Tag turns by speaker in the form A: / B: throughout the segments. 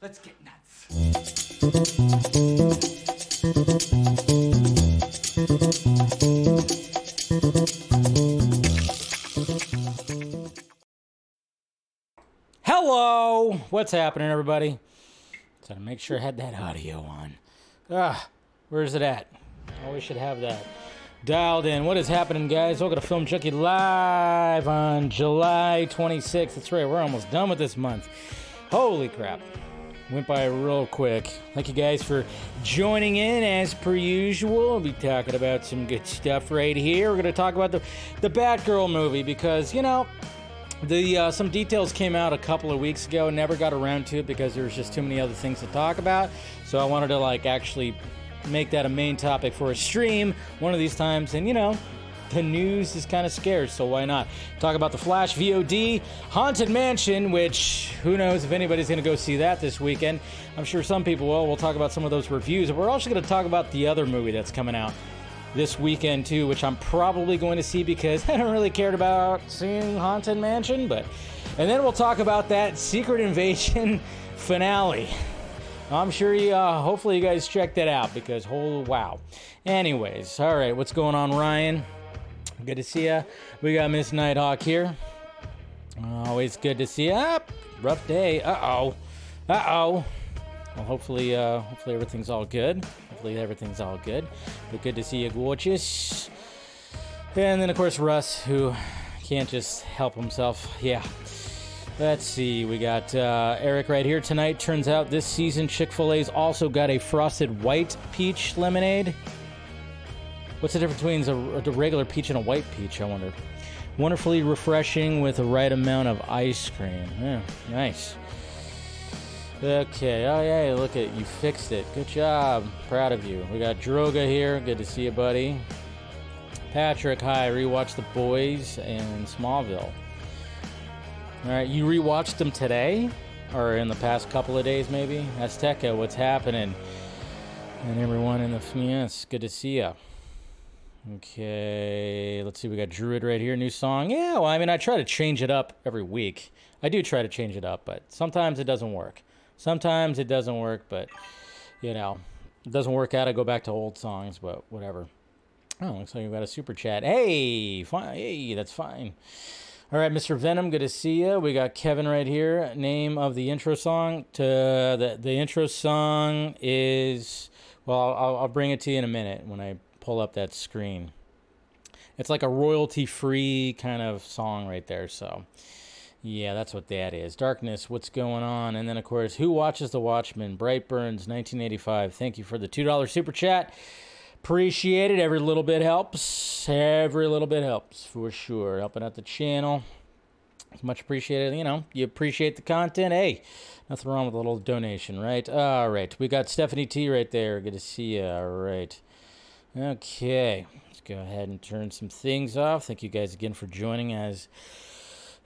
A: Let's get nuts. Hello! What's happening, everybody? So to make sure I had that audio on. Ah, where's it at? Always should have that dialed in. What is happening, guys? Welcome to Film Junkee live on July 26th. That's right, we're almost done with this month. Holy crap. Went by real quick. Thank you guys for joining in as per usual. We'll be talking about some good stuff right here. We're going to talk about the, the Batgirl movie because, you know, the uh, some details came out a couple of weeks ago. Never got around to it because there was just too many other things to talk about. So I wanted to like actually make that a main topic for a stream one of these times. And you know, the news is kind of scarce, so why not talk about the Flash VOD Haunted Mansion? Which who knows if anybody's going to go see that this weekend? I'm sure some people will. We'll talk about some of those reviews, but we're also going to talk about the other movie that's coming out this weekend too, which I'm probably going to see because I don't really cared about seeing Haunted Mansion. But and then we'll talk about that Secret Invasion finale. I'm sure you, uh, hopefully you guys checked that out because holy wow. Anyways, all right, what's going on, Ryan? Good to see ya. We got Miss Nighthawk here. Always good to see ya. Rough day. Uh oh. Uh oh. Well, hopefully, uh, hopefully everything's all good. Hopefully everything's all good. But good to see you, gorgeous. And then of course Russ, who can't just help himself. Yeah. Let's see. We got uh, Eric right here tonight. Turns out this season Chick Fil A's also got a frosted white peach lemonade. What's the difference between a, a regular peach and a white peach? I wonder. Wonderfully refreshing with the right amount of ice cream. Yeah, nice. Okay, oh yeah, look at you fixed it. Good job. Proud of you. We got Droga here. Good to see you, buddy. Patrick, hi. Rewatch The Boys and Smallville. All right, you rewatched them today, or in the past couple of days, maybe. Azteca, what's happening? And everyone in the yes, good to see you. Okay, let's see. We got Druid right here. New song. Yeah, well, I mean, I try to change it up every week. I do try to change it up, but sometimes it doesn't work. Sometimes it doesn't work, but you know, it doesn't work out. I go back to old songs, but whatever. Oh, looks like we got a super chat. Hey, fine. Hey, that's fine. All right, Mr. Venom, good to see you. We got Kevin right here. Name of the intro song. To the the intro song is well, I'll, I'll bring it to you in a minute when I pull up that screen. It's like a royalty free kind of song right there. So, yeah, that's what that is. Darkness, what's going on? And then, of course, Who Watches the Watchmen? Brightburns, 1985. Thank you for the $2 super chat. Appreciate it. Every little bit helps. Every little bit helps for sure. Helping out the channel. It's much appreciated. You know, you appreciate the content. Hey, nothing wrong with a little donation, right? All right. We got Stephanie T right there. Good to see you. All right. Okay. Let's go ahead and turn some things off. Thank you guys again for joining as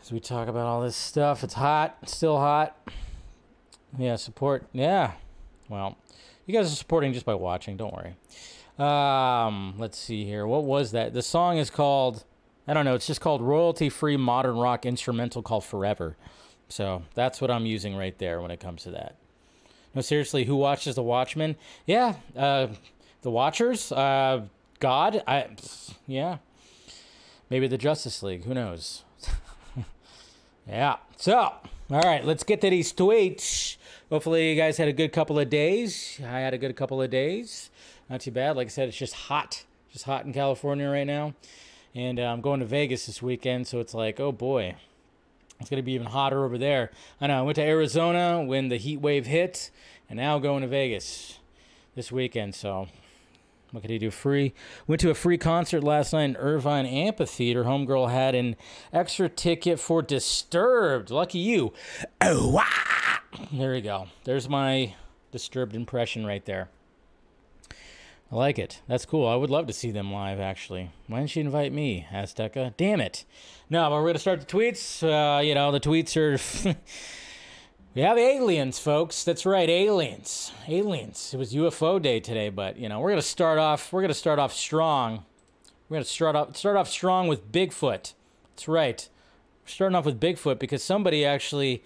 A: as we talk about all this stuff. It's hot. It's still hot. Yeah, support. Yeah. Well, you guys are supporting just by watching. Don't worry. Um, let's see here. What was that? The song is called I don't know, it's just called royalty free modern rock instrumental called Forever. So that's what I'm using right there when it comes to that. No, seriously, who watches The Watchmen? Yeah, uh, The Watchers, uh, God, I, yeah, maybe the Justice League, who knows? yeah, so, all right, let's get to these tweets. Hopefully, you guys had a good couple of days. I had a good couple of days. Not too bad. Like I said, it's just hot, just hot in California right now. And uh, I'm going to Vegas this weekend, so it's like, oh boy, it's going to be even hotter over there. I know. I went to Arizona when the heat wave hit, and now going to Vegas this weekend. So, what could he do? Free. Went to a free concert last night in Irvine Amphitheater. Homegirl had an extra ticket for Disturbed. Lucky you. Oh, wow. There you go. There's my Disturbed impression right there. I like it. That's cool. I would love to see them live, actually. Why didn't you invite me, Azteca? Damn it. No, but we're going to start the tweets. Uh, you know, the tweets are. we have aliens, folks. That's right, aliens. Aliens. It was UFO day today, but, you know, we're to start off. We're to start off strong. We're to start off, start off strong with Bigfoot. That's right. We're starting off with Bigfoot because somebody actually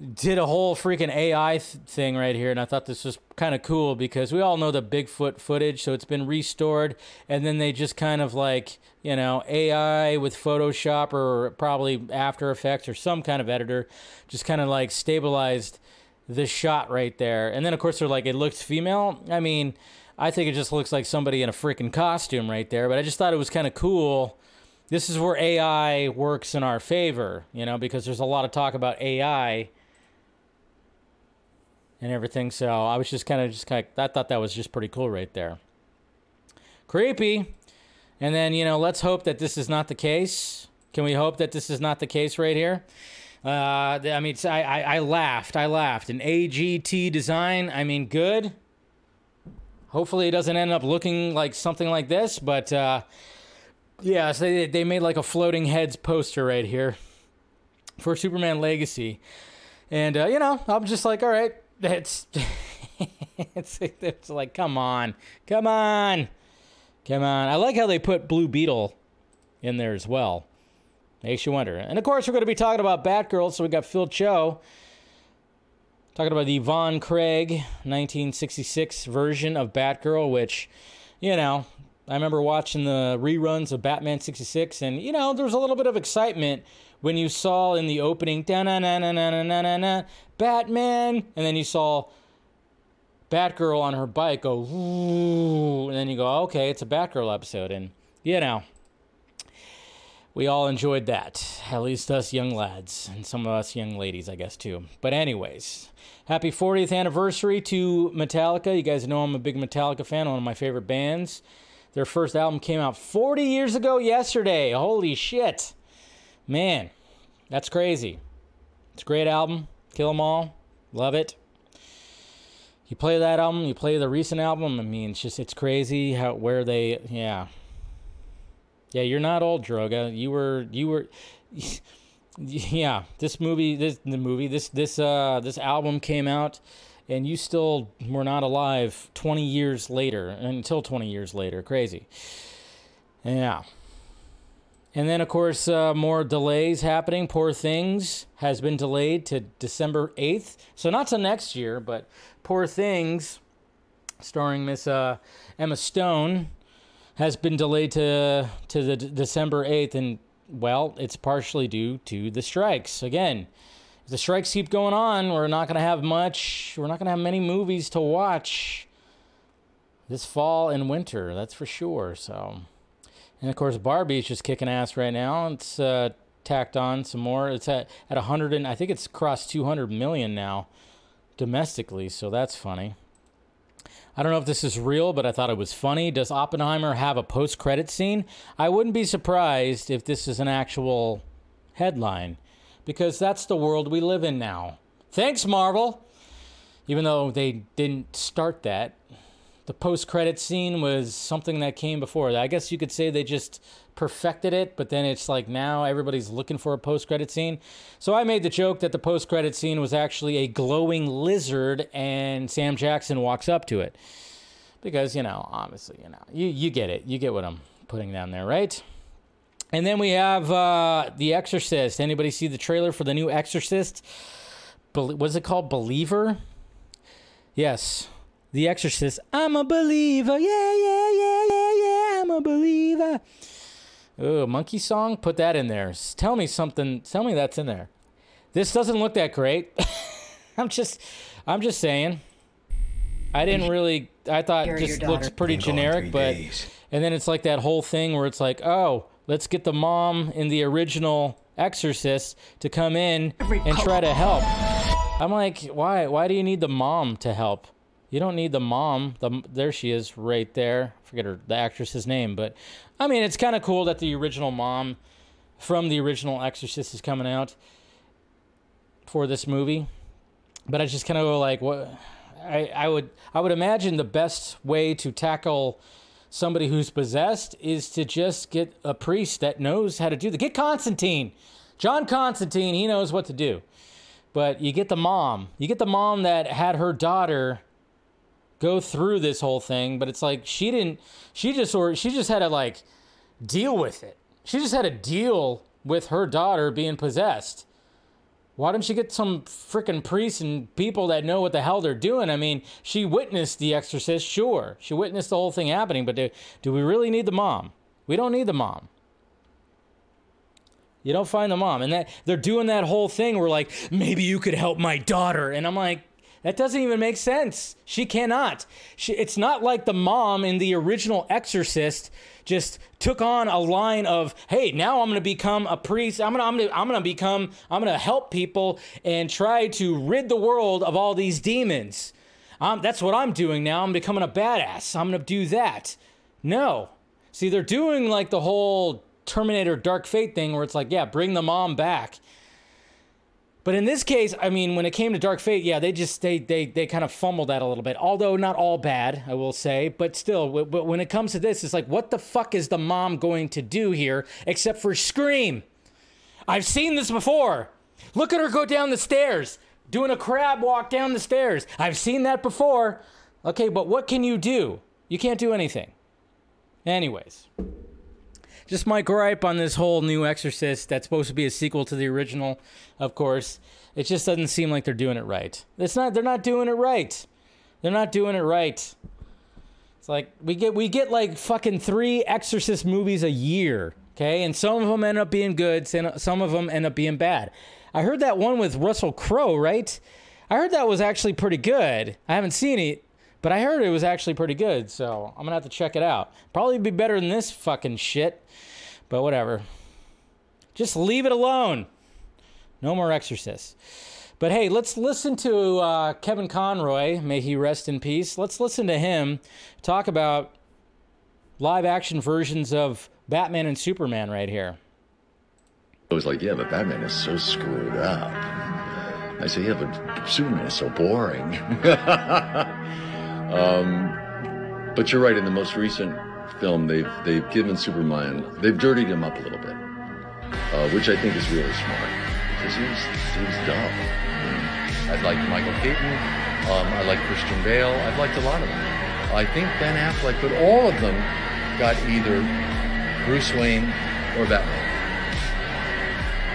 A: did a whole freaking AI th- thing right here, and I thought this was kind of cool because we all know the Bigfoot footage, so it's been restored, and then they just kind of like you know AI with Photoshop or probably After Effects or some kind of editor, just kind of like stabilized the shot right there, and then of course they're like it looks female. I mean, I think it just looks like somebody in a freaking costume right there, but I just thought it was kind of cool. This is where AI works in our favor, you know, because there's a lot of talk about AI and everything. So I was just kind of just kind of I thought that was just pretty cool right there. Creepy. And then you know, let's hope that this is not the case. Can we hope that this is not the case right here? Uh, I mean, I, I, I laughed. I laughed. An AGT design. I mean, good. Hopefully, it doesn't end up looking like something like this. But uh, yeah, so they they made like a floating heads poster right here for Superman Legacy, and uh, you know, I'm just like, all right, it's it's it's like come on, come on, come on. I like how they put Blue Beetle in there as well. Makes you wonder. And of course, we're going to be talking about Batgirl. So we got Phil Cho talking about the Yvonne Craig 1966 version of Batgirl, which, you know, I remember watching the reruns of Batman 66, and you know, there was a little bit of excitement when you saw in the opening, na na na na na na na Batman, and then you saw Batgirl on her bike go, and then you go, okay, it's a Batgirl episode, and you know, we all enjoyed that. At least us young lads, and some of us young ladies, I guess, too. But, anyways, happy 40th anniversary to Metallica. You guys know I'm a big Metallica fan, one of my favorite bands. Their first album came out 40 years ago yesterday. Holy shit. Man, that's crazy. It's a great album. Kill 'em all. Love it. You play that album, you play the recent album. I mean, it's just it's crazy how where they yeah. Yeah, you're not old, Droga. You were you were yeah, this movie this the movie this this uh this album came out and you still were not alive 20 years later until 20 years later. Crazy. Yeah. And then, of course, uh, more delays happening. Poor Things has been delayed to December 8th. So, not to next year, but Poor Things, starring Miss uh, Emma Stone, has been delayed to, to the D- December 8th. And, well, it's partially due to the strikes. Again, if the strikes keep going on, we're not going to have much, we're not going to have many movies to watch this fall and winter. That's for sure. So. And of course, Barbie's just kicking ass right now. It's uh, tacked on some more. It's at at 100 and I think it's crossed 200 million now domestically. So that's funny. I don't know if this is real, but I thought it was funny. Does Oppenheimer have a post-credit scene? I wouldn't be surprised if this is an actual headline, because that's the world we live in now. Thanks, Marvel. Even though they didn't start that, the post credit scene was something that came before. I guess you could say they just perfected it, but then it's like now everybody's looking for a post credit scene. So I made the joke that the post credit scene was actually a glowing lizard and Sam Jackson walks up to it. Because, you know, obviously, you know, you, you get it. You get what I'm putting down there, right? And then we have uh, The Exorcist. Anybody see the trailer for the new Exorcist? Be- was it called Believer? Yes. The Exorcist. I'm a believer. Yeah, yeah, yeah, yeah, yeah. I'm a believer. Oh, monkey song? Put that in there. Tell me something. Tell me that's in there. This doesn't look that great. I'm just, I'm just saying. I didn't really. I thought it just looks pretty generic, but and then it's like that whole thing where it's like, oh, let's get the mom in the original Exorcist to come in and try to help. I'm like, why? Why do you need the mom to help? You don't need the mom. The there she is, right there. I forget her the actress's name, but I mean, it's kind of cool that the original mom from the original Exorcist is coming out for this movie. But I just kind of go like, what? I I would I would imagine the best way to tackle somebody who's possessed is to just get a priest that knows how to do the get Constantine, John Constantine. He knows what to do. But you get the mom. You get the mom that had her daughter go through this whole thing, but it's like she didn't she just or she just had to like deal with it. She just had to deal with her daughter being possessed. Why don't you get some freaking priests and people that know what the hell they're doing? I mean, she witnessed The Exorcist, sure. She witnessed the whole thing happening, but do, do we really need the mom? We don't need the mom. You don't find the mom. And that they're doing that whole thing where like, maybe you could help my daughter. And I'm like, that doesn't even make sense. She cannot. She, it's not like the mom in the original Exorcist just took on a line of, "Hey, now I'm going to become a priest. I'm going to I'm going to I'm going to become I'm going to help people and try to rid the world of all these demons." Um, that's what I'm doing now. I'm becoming a badass. I'm going to do that. No. See, they're doing like the whole Terminator Dark Fate thing where it's like, yeah, bring the mom back. But in this case, I mean, when it came to Dark Fate, yeah, they just they they they kind of fumbled that a little bit. Although not all bad, I will say, but still, but when it comes to this, it's like, what the fuck is the mom going to do here except for scream? I've seen this before. Look at her go down the stairs, doing a crab walk down the stairs. I've seen that before. Okay, but what can you do? You can't do anything. Anyways just my gripe on this whole new Exorcist that's supposed to be a sequel to the original, of course. It just doesn't seem like they're doing it right. It's not. They're not doing it right. They're not doing it right. It's like we get we get like fucking three Exorcist movies a year, okay, and some of them end up being good, some of them end up being bad. I heard that one with Russell Crowe, right? I heard that was actually pretty good. I haven't seen it, but I heard it was actually pretty good, so I'm gonna have to check it out. Probably be better than this fucking shit. But whatever. Just leave it alone. No more exorcists. But hey, let's listen to uh, Kevin Conroy. May he rest in peace. Let's listen to him talk about live action versions of Batman and Superman right here.
B: I was like, yeah, but Batman is so screwed up. I said, yeah, but Superman is so boring. um, but you're right. In the most recent film, they've they've given Superman, they've dirtied him up a little bit, uh, which I think is really smart because he was he was dumb. I, liked Michael Keaton. Um, I like Christian Bale. I've liked a lot of them. I think Ben Affleck, but all of them got either Bruce Wayne or Batman.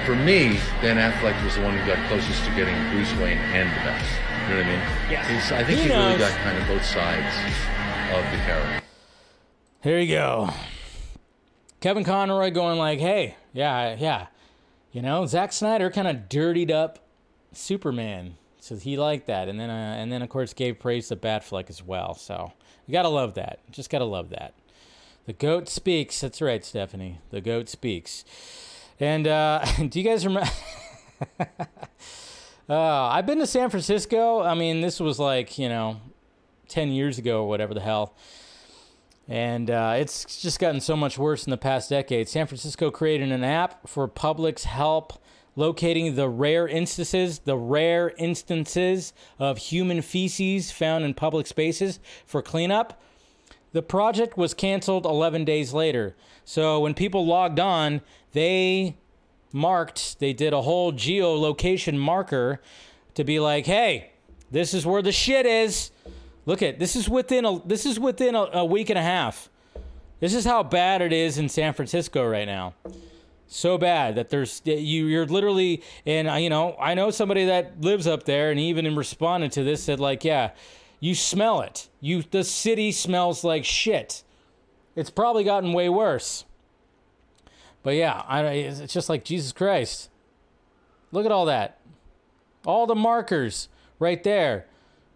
B: For me, Ben Affleck was the one who got closest to getting Bruce Wayne and the best. You know what I mean?
A: Yes.
B: I think he, he really got kind of both sides of the character.
A: Here you go. Kevin Conroy going like, "Hey, yeah, yeah, you know, Zack Snyder kind of dirtied up Superman, so he liked that, and then uh, and then of course gave praise to Batfleck as well. So you gotta love that. Just gotta love that. The goat speaks. That's right, Stephanie. The goat speaks. And uh, do you guys remember? uh, I've been to San Francisco. I mean, this was like you know, ten years ago or whatever the hell. And uh, it's just gotten so much worse in the past decade. San Francisco created an app for public's help locating the rare instances, the rare instances of human feces found in public spaces for cleanup. The project was canceled 11 days later. So when people logged on, they marked, they did a whole geolocation marker to be like, hey, this is where the shit is. Look at this is within a this is within a, a week and a half. This is how bad it is in San Francisco right now. So bad that there's you you're literally and uh, you know I know somebody that lives up there and even in responding to this said like yeah you smell it you the city smells like shit. It's probably gotten way worse. But yeah, I, it's just like Jesus Christ. Look at all that. All the markers right there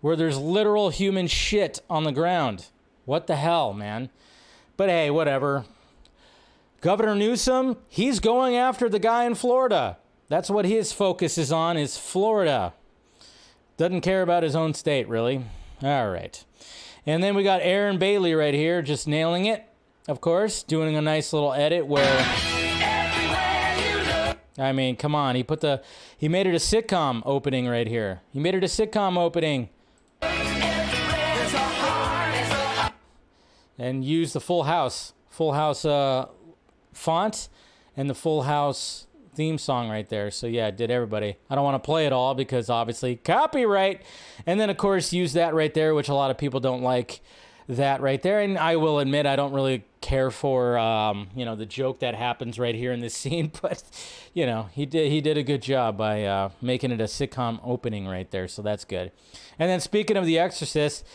A: where there's literal human shit on the ground. What the hell, man? But hey, whatever. Governor Newsom, he's going after the guy in Florida. That's what his focus is on is Florida. Doesn't care about his own state, really. All right. And then we got Aaron Bailey right here, just nailing it, of course, doing a nice little edit where I mean, come on, he put the he made it a sitcom opening right here. He made it a sitcom opening. and use the Full House, Full House uh, font, and the Full House theme song right there. So yeah, did everybody. I don't want to play it all because obviously copyright. And then of course use that right there, which a lot of people don't like. That right there. And I will admit, I don't really care for um, you know the joke that happens right here in this scene, but you know he did he did a good job by uh, making it a sitcom opening right there, so that's good. And then speaking of The Exorcist,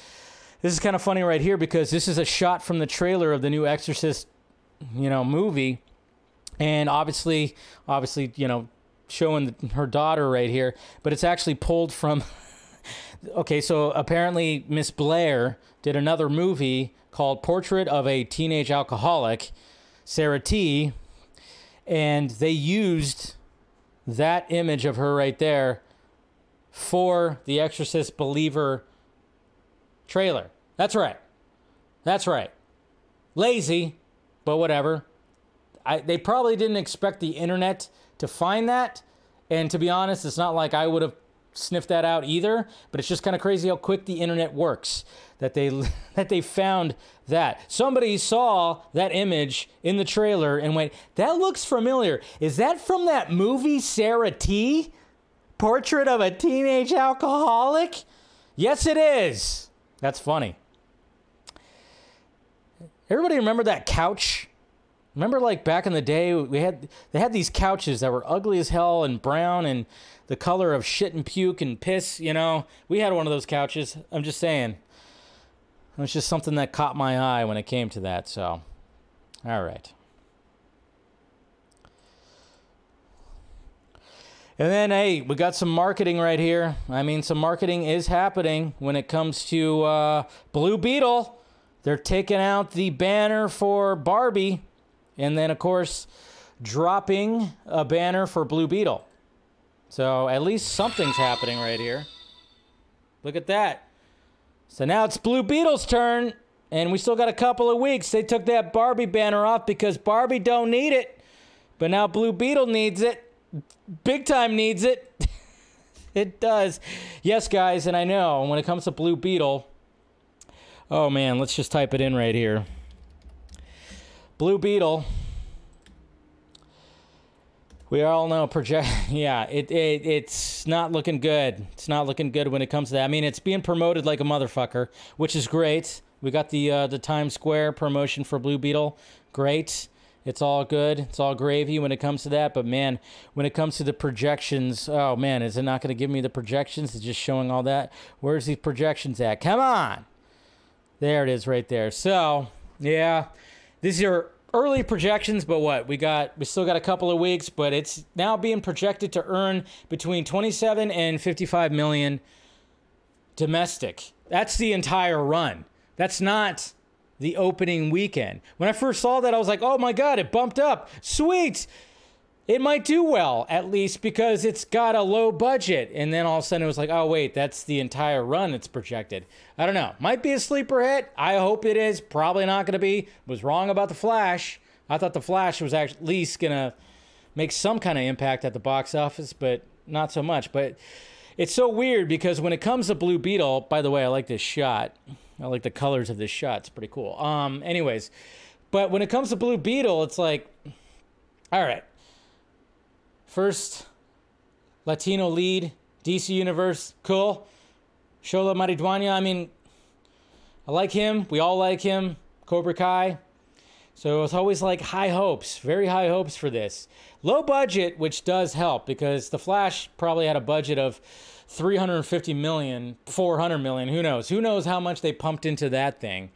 A: this is kind of funny right here because this is a shot from the trailer of the new Exorcist, you know, movie, and obviously, obviously, you know, showing her daughter right here, but it's actually pulled from. okay, so apparently Miss Blair did another movie called Portrait of a Teenage Alcoholic, Sarah T, and they used that image of her right there for the Exorcist Believer trailer. That's right. That's right. Lazy, but whatever. I, they probably didn't expect the internet to find that. And to be honest, it's not like I would have sniffed that out either, but it's just kind of crazy how quick the internet works that they that they found that. Somebody saw that image in the trailer and went, "That looks familiar. Is that from that movie Sarah T? Portrait of a Teenage Alcoholic?" Yes, it is. That's funny. Everybody remember that couch? Remember like back in the day we had they had these couches that were ugly as hell and brown and the color of shit and puke and piss, you know. We had one of those couches. I'm just saying. It was just something that caught my eye when it came to that, so all right. And then, hey, we got some marketing right here. I mean, some marketing is happening when it comes to uh, Blue Beetle. They're taking out the banner for Barbie, and then, of course, dropping a banner for Blue Beetle. So at least something's happening right here. Look at that. So now it's Blue Beetle's turn, and we still got a couple of weeks. They took that Barbie banner off because Barbie don't need it, but now Blue Beetle needs it. Big time needs it. it does. Yes, guys, and I know when it comes to Blue Beetle, oh man, let's just type it in right here. Blue Beetle we all know project. Yeah, it, it it's not looking good. It's not looking good when it comes to that. I mean, it's being promoted like a motherfucker, which is great. We got the uh, the Times Square promotion for Blue Beetle. Great. It's all good. It's all gravy when it comes to that. But man, when it comes to the projections, oh man, is it not going to give me the projections? It's just showing all that. Where's these projections at? Come on. There it is right there. So, yeah, these are early projections, but what we got, we still got a couple of weeks, but it's now being projected to earn between 27 and 55 million domestic. That's the entire run. That's not the opening weekend. When I first saw that, I was like, oh my God, it bumped up. Sweet it might do well at least because it's got a low budget. And then all of a sudden it was like oh wait that's the entire run it's projected. I don't know. Might be a sleeper hit. I hope it is. Probably not going to be. Was wrong about the flash. I thought the flash was at least going to make some kind of impact at the box office but not so much. But it's so weird because when it comes to blue beetle by the way i like this shot. I like the colors of this shot. It's pretty cool. Um anyways but when it comes to blue beetle it's like all right First Latino lead, DC Universe, cool. Xolo Maridueña, I mean, I like him. We all like him. Cobra Kai. So it's always like high hopes, very high hopes for this. Low budget, which does help because The Flash probably had a budget of 350 million, 400 million, who knows? Who knows how much they pumped into that thing.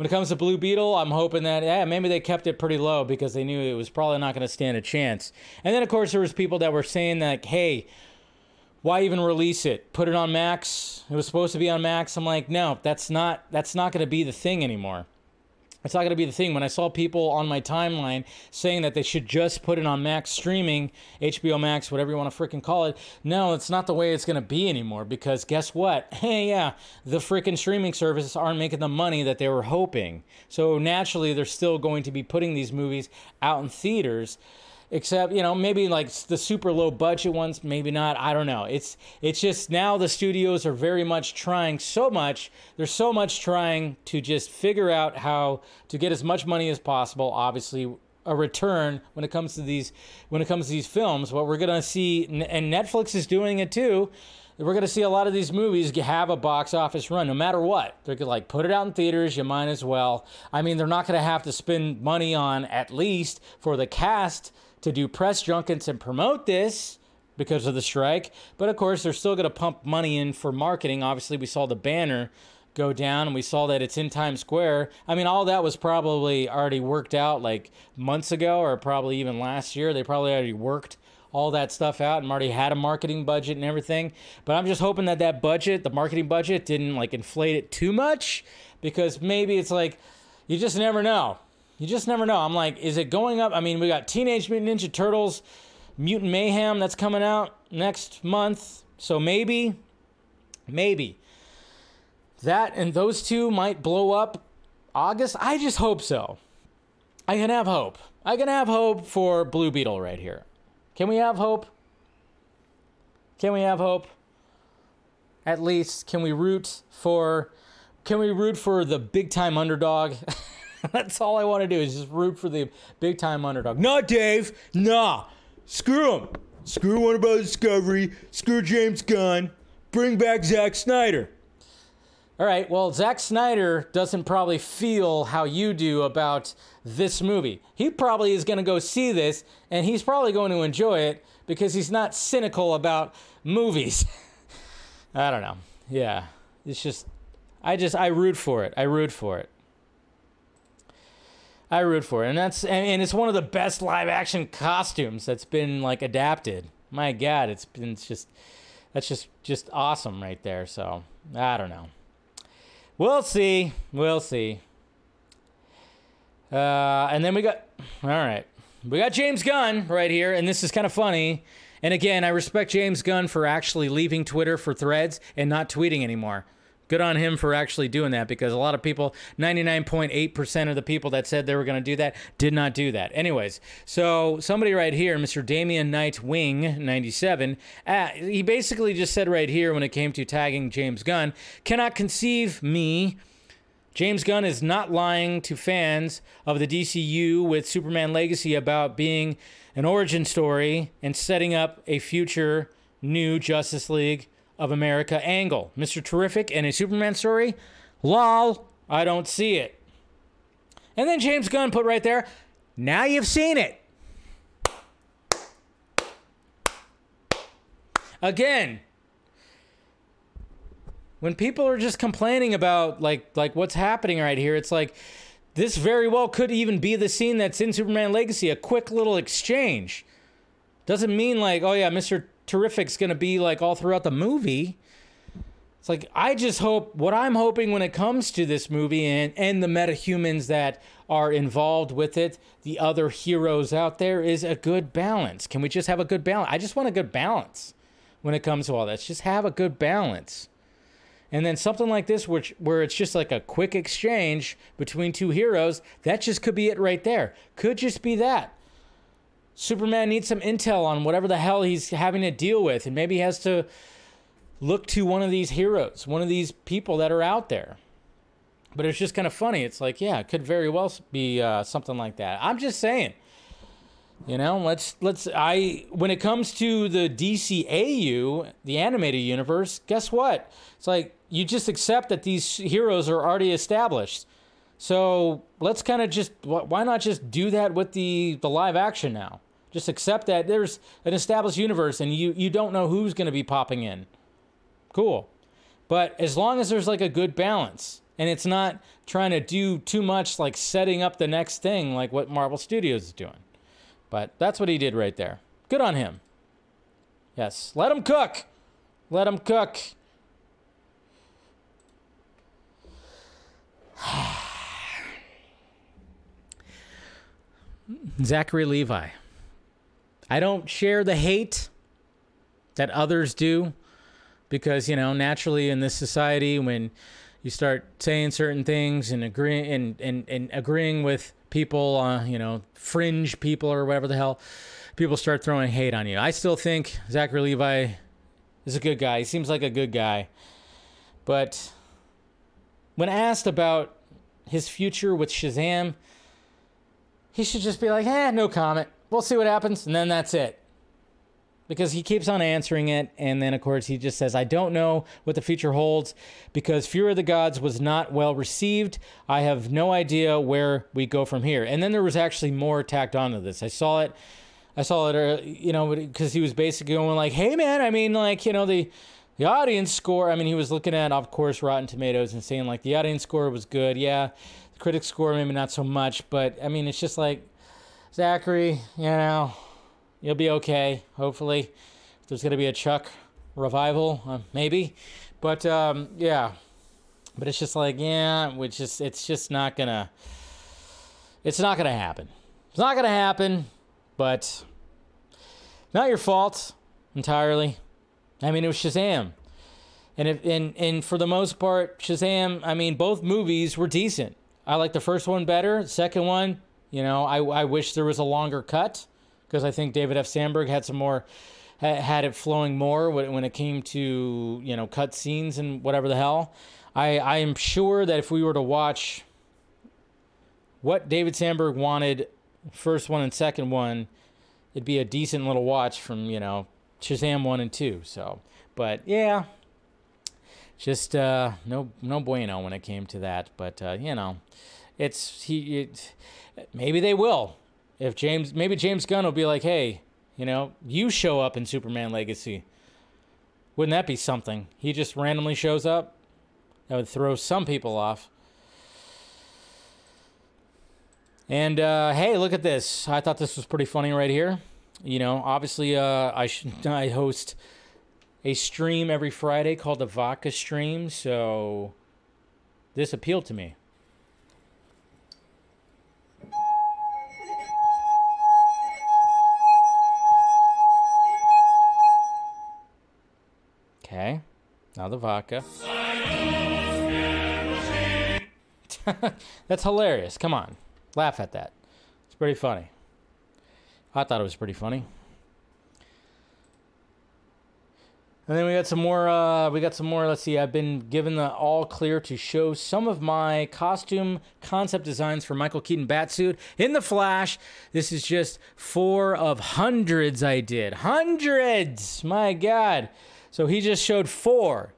A: When it comes to Blue Beetle, I'm hoping that yeah, maybe they kept it pretty low because they knew it was probably not going to stand a chance. And then of course there was people that were saying that, hey, why even release it? Put it on Max. It was supposed to be on Max. I'm like, no, that's not that's not going to be the thing anymore. It's not going to be the thing. When I saw people on my timeline saying that they should just put it on Max streaming, HBO Max, whatever you want to freaking call it, no, it's not the way it's going to be anymore because guess what? Hey, yeah, the freaking streaming services aren't making the money that they were hoping. So naturally, they're still going to be putting these movies out in theaters except you know maybe like the super low budget ones maybe not i don't know it's it's just now the studios are very much trying so much they're so much trying to just figure out how to get as much money as possible obviously a return when it comes to these when it comes to these films. What we're gonna see, and Netflix is doing it too. We're gonna see a lot of these movies have a box office run, no matter what. They're like put it out in theaters. You might as well. I mean, they're not gonna have to spend money on at least for the cast to do press junkets and promote this because of the strike. But of course, they're still going to pump money in for marketing. Obviously, we saw the banner go down and we saw that it's in Times Square. I mean, all that was probably already worked out like months ago or probably even last year. They probably already worked all that stuff out and already had a marketing budget and everything. But I'm just hoping that that budget, the marketing budget, didn't like inflate it too much because maybe it's like you just never know. You just never know. I'm like, is it going up? I mean, we got Teenage Mutant Ninja Turtles, Mutant Mayhem that's coming out next month. So maybe, maybe that and those two might blow up August. I just hope so. I can have hope. I can have hope for Blue Beetle right here. Can we have hope? Can we have hope? At least can we root for can we root for the big time underdog? That's all I want to do is just root for the big time underdog. No, Dave. Nah. Screw him. Screw Warner Bros. Discovery. Screw James Gunn. Bring back Zack Snyder. All right, well, Zack Snyder doesn't probably feel how you do about this movie. He probably is going to go see this and he's probably going to enjoy it because he's not cynical about movies. I don't know. Yeah. It's just I just I root for it. I root for it. I root for it. And that's and it's one of the best live action costumes that's been like adapted. My god, it's been it's just that's just just awesome right there. So, I don't know. We'll see. We'll see. Uh, and then we got, all right, we got James Gunn right here, and this is kind of funny. And again, I respect James Gunn for actually leaving Twitter for threads and not tweeting anymore good on him for actually doing that because a lot of people 99.8% of the people that said they were going to do that did not do that. Anyways so somebody right here mr Damian knight wing 97 uh, he basically just said right here when it came to tagging james gunn cannot conceive me. James Gunn is not lying to fans of the DCU with Superman Legacy about being an origin story and setting up a future new Justice League of America angle. Mr. Terrific and a Superman story? Lol, I don't see it. And then James Gunn put right there, now you've seen it. Again, when people are just complaining about like like what's happening right here, it's like this very well could even be the scene that's in Superman Legacy, a quick little exchange. Doesn't mean like, oh yeah, Mr terrific's going to be like all throughout the movie. It's like I just hope what I'm hoping when it comes to this movie and and the metahumans that are involved with it, the other heroes out there is a good balance. Can we just have a good balance? I just want a good balance when it comes to all that. Just have a good balance. And then something like this, which where it's just like a quick exchange between two heroes, that just could be it right there. Could just be that. Superman needs some intel on whatever the hell he's having to deal with, and maybe he has to look to one of these heroes, one of these people that are out there. But it's just kind of funny. It's like, yeah, it could very well be uh, something like that. I'm just saying. You know, let's let's I when it comes to the DCAU, the animated universe, guess what? It's like you just accept that these heroes are already established. So let's kind of just why not just do that with the the live action now? Just accept that there's an established universe and you, you don't know who's going to be popping in. Cool. But as long as there's like a good balance and it's not trying to do too much like setting up the next thing like what Marvel Studios is doing. But that's what he did right there. Good on him. Yes. Let him cook. Let him cook. Zachary Levi. I don't share the hate that others do because, you know, naturally in this society, when you start saying certain things and agreeing and, and, and agreeing with people, uh, you know, fringe people or whatever the hell, people start throwing hate on you. I still think Zachary Levi is a good guy. He seems like a good guy. But when asked about his future with Shazam, he should just be like, eh, no comment. We'll see what happens, and then that's it. Because he keeps on answering it, and then of course he just says, I don't know what the future holds because Fury of the Gods was not well received. I have no idea where we go from here. And then there was actually more tacked onto this. I saw it I saw it, uh, you know, because he was basically going like, "Hey, man, I mean, like, you know, the the audience score. I mean, he was looking at, of course, Rotten Tomatoes and saying like the audience score was good. Yeah, the critic score maybe not so much, but I mean, it's just like Zachary, you know, you'll be okay. Hopefully, there's gonna be a Chuck revival, uh, maybe, but um, yeah, but it's just like yeah, which is it's just not gonna. It's not gonna happen. It's not gonna happen but not your fault entirely. I mean, it was Shazam. And if and and for the most part, Shazam, I mean, both movies were decent. I like the first one better. The second one, you know, I, I wish there was a longer cut because I think David F. Sandberg had some more, had it flowing more when it came to, you know, cut scenes and whatever the hell. I, I am sure that if we were to watch what David Sandberg wanted first one and second one, it'd be a decent little watch from you know Shazam one and two. So, but yeah, just uh, no no bueno when it came to that. But uh, you know, it's he. It, maybe they will. If James, maybe James Gunn will be like, hey, you know, you show up in Superman Legacy. Wouldn't that be something? He just randomly shows up. That would throw some people off. And uh, hey, look at this. I thought this was pretty funny right here. You know, obviously, uh, I sh- I host a stream every Friday called the Vodka Stream, so this appealed to me. Okay, now the vodka. That's hilarious. Come on. Laugh at that. It's pretty funny. I thought it was pretty funny. And then we got some more. Uh, we got some more. Let's see. I've been given the all clear to show some of my costume concept designs for Michael Keaton Batsuit in the Flash. This is just four of hundreds I did. Hundreds. My God. So he just showed four.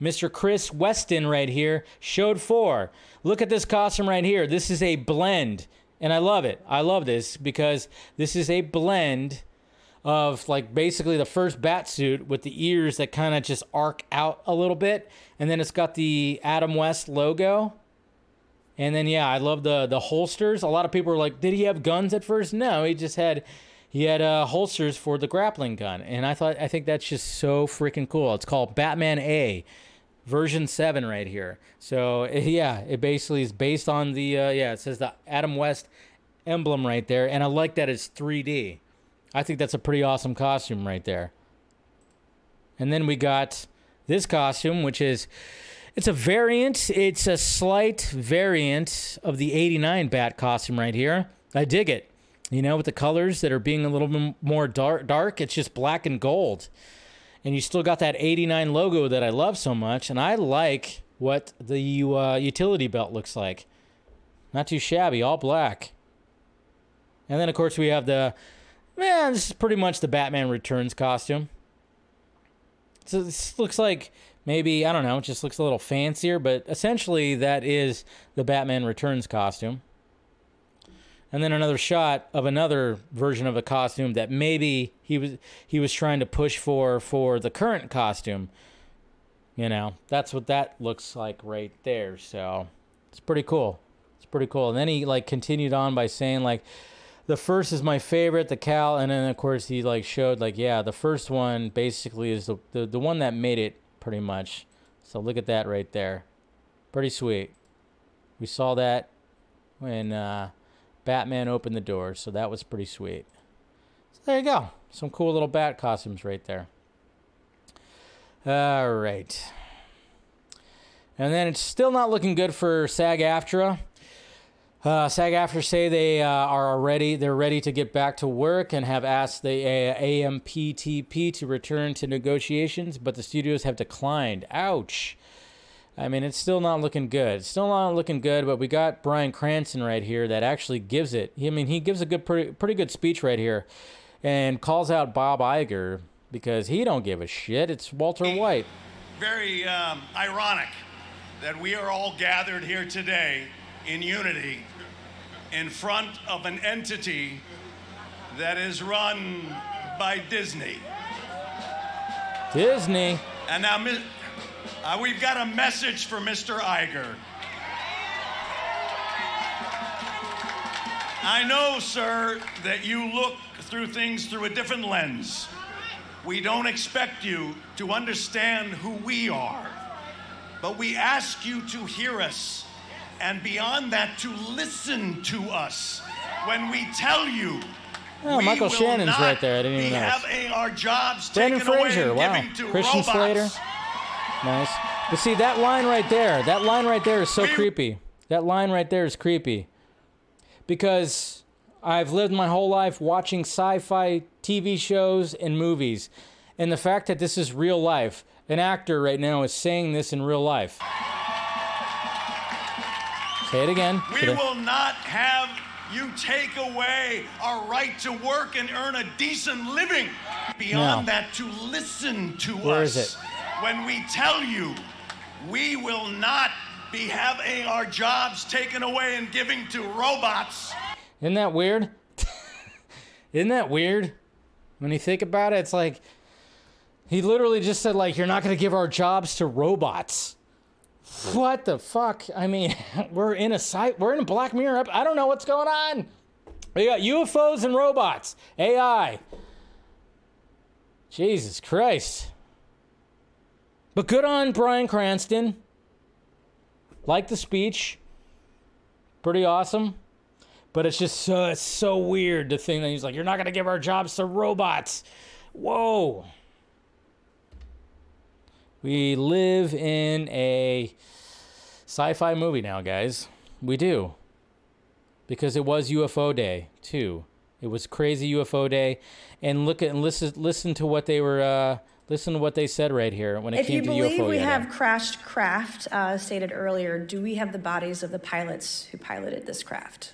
A: Mr. Chris Weston right here showed four. Look at this costume right here. This is a blend, and I love it. I love this because this is a blend of like basically the first bat suit with the ears that kind of just arc out a little bit, and then it's got the Adam West logo. And then yeah, I love the the holsters. A lot of people are like, "Did he have guns at first? No, he just had he had uh, holsters for the grappling gun." And I thought I think that's just so freaking cool. It's called Batman A version 7 right here. So yeah, it basically is based on the uh, yeah, it says the Adam West emblem right there and I like that it's 3D. I think that's a pretty awesome costume right there. And then we got this costume which is it's a variant, it's a slight variant of the 89 bat costume right here. I dig it. You know, with the colors that are being a little bit more dark, dark, it's just black and gold and you still got that 89 logo that I love so much. And I like what the uh, utility belt looks like. Not too shabby, all black. And then, of course, we have the man. This is pretty much the Batman Returns costume. So this looks like maybe I don't know. It just looks a little fancier, but essentially that is the Batman Returns costume and then another shot of another version of a costume that maybe he was he was trying to push for for the current costume. You know, that's what that looks like right there. So it's pretty cool. It's pretty cool. And then he like continued on by saying like the first is my favorite, the Cal, and then of course he like showed like yeah, the first one basically is the the, the one that made it pretty much. So look at that right there. Pretty sweet. We saw that when uh Batman opened the door, so that was pretty sweet. So there you go. Some cool little bat costumes right there. All right. And then it's still not looking good for SAG AFTRA. Uh, SAG AFTRA say they uh, are ready. They're ready to get back to work and have asked the AMPTP to return to negotiations, but the studios have declined. Ouch. I mean, it's still not looking good. It's still not looking good, but we got Bryan Cranston right here that actually gives it. I mean, he gives a good, pretty, pretty good speech right here, and calls out Bob Iger because he don't give a shit. It's Walter White.
C: Very um, ironic that we are all gathered here today in unity in front of an entity that is run by Disney.
A: Disney.
C: And now, uh, we've got a message for Mr. Iger. I know, sir, that you look through things through a different lens. We don't expect you to understand who we are, but we ask you to hear us, and beyond that, to listen to us when we tell you
A: Oh, Michael Shannon's right there. I didn't even know.
C: Having our jobs
A: Brendan Fraser. Wow. Christian robots. Slater. Nice. But see that line right there. That line right there is so creepy. That line right there is creepy. Because I've lived my whole life watching sci-fi TV shows and movies, and the fact that this is real life. An actor right now is saying this in real life. Say it again.
C: We will not have you take away our right to work and earn a decent living. Beyond that, to listen to
A: Where
C: us.
A: Is it?
C: When we tell you we will not be having our jobs taken away and giving to robots.
A: Isn't that weird? Isn't that weird? When you think about it, it's like he literally just said like you're not going to give our jobs to robots. What the fuck? I mean, we're in a site. We're in a Black Mirror. I don't know what's going on. We got UFOs and robots, AI. Jesus Christ. But good on Bryan Cranston. Like the speech. Pretty awesome. But it's just so, it's so weird to think that he's like, you're not going to give our jobs to robots. Whoa. We live in a sci fi movie now, guys. We do. Because it was UFO Day, too. It was crazy UFO Day. And look at and listen listen to what they were uh, listen to what they said right here when it
D: if
A: came to UFO.
D: If you believe we
A: day.
D: have crashed craft, uh, stated earlier, do we have the bodies of the pilots who piloted this craft?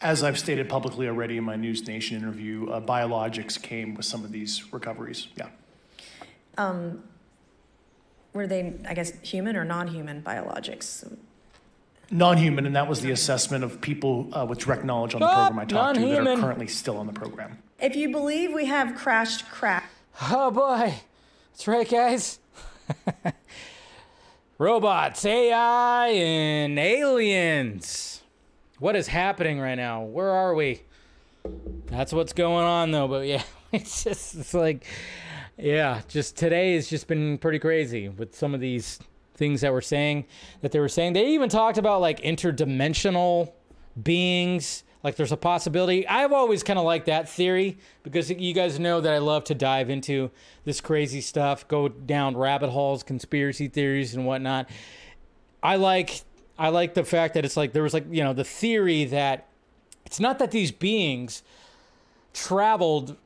E: As I've stated publicly already in my News Nation interview, uh, biologics came with some of these recoveries. Yeah.
D: Um, were they, I guess, human or non-human biologics?
E: Non-human, and that was the assessment of people uh, with direct knowledge on the program I talked to that are currently still on the program.
D: If you believe we have crashed craft.
A: Oh boy, that's right, guys. Robots, AI, and aliens. What is happening right now? Where are we? That's what's going on, though. But yeah, it's just it's like yeah, just today has just been pretty crazy with some of these things that we're saying that they were saying. They even talked about like interdimensional beings. Like there's a possibility. I've always kind of liked that theory because you guys know that I love to dive into this crazy stuff, go down rabbit holes, conspiracy theories and whatnot. I like I like the fact that it's like there was like, you know, the theory that it's not that these beings traveled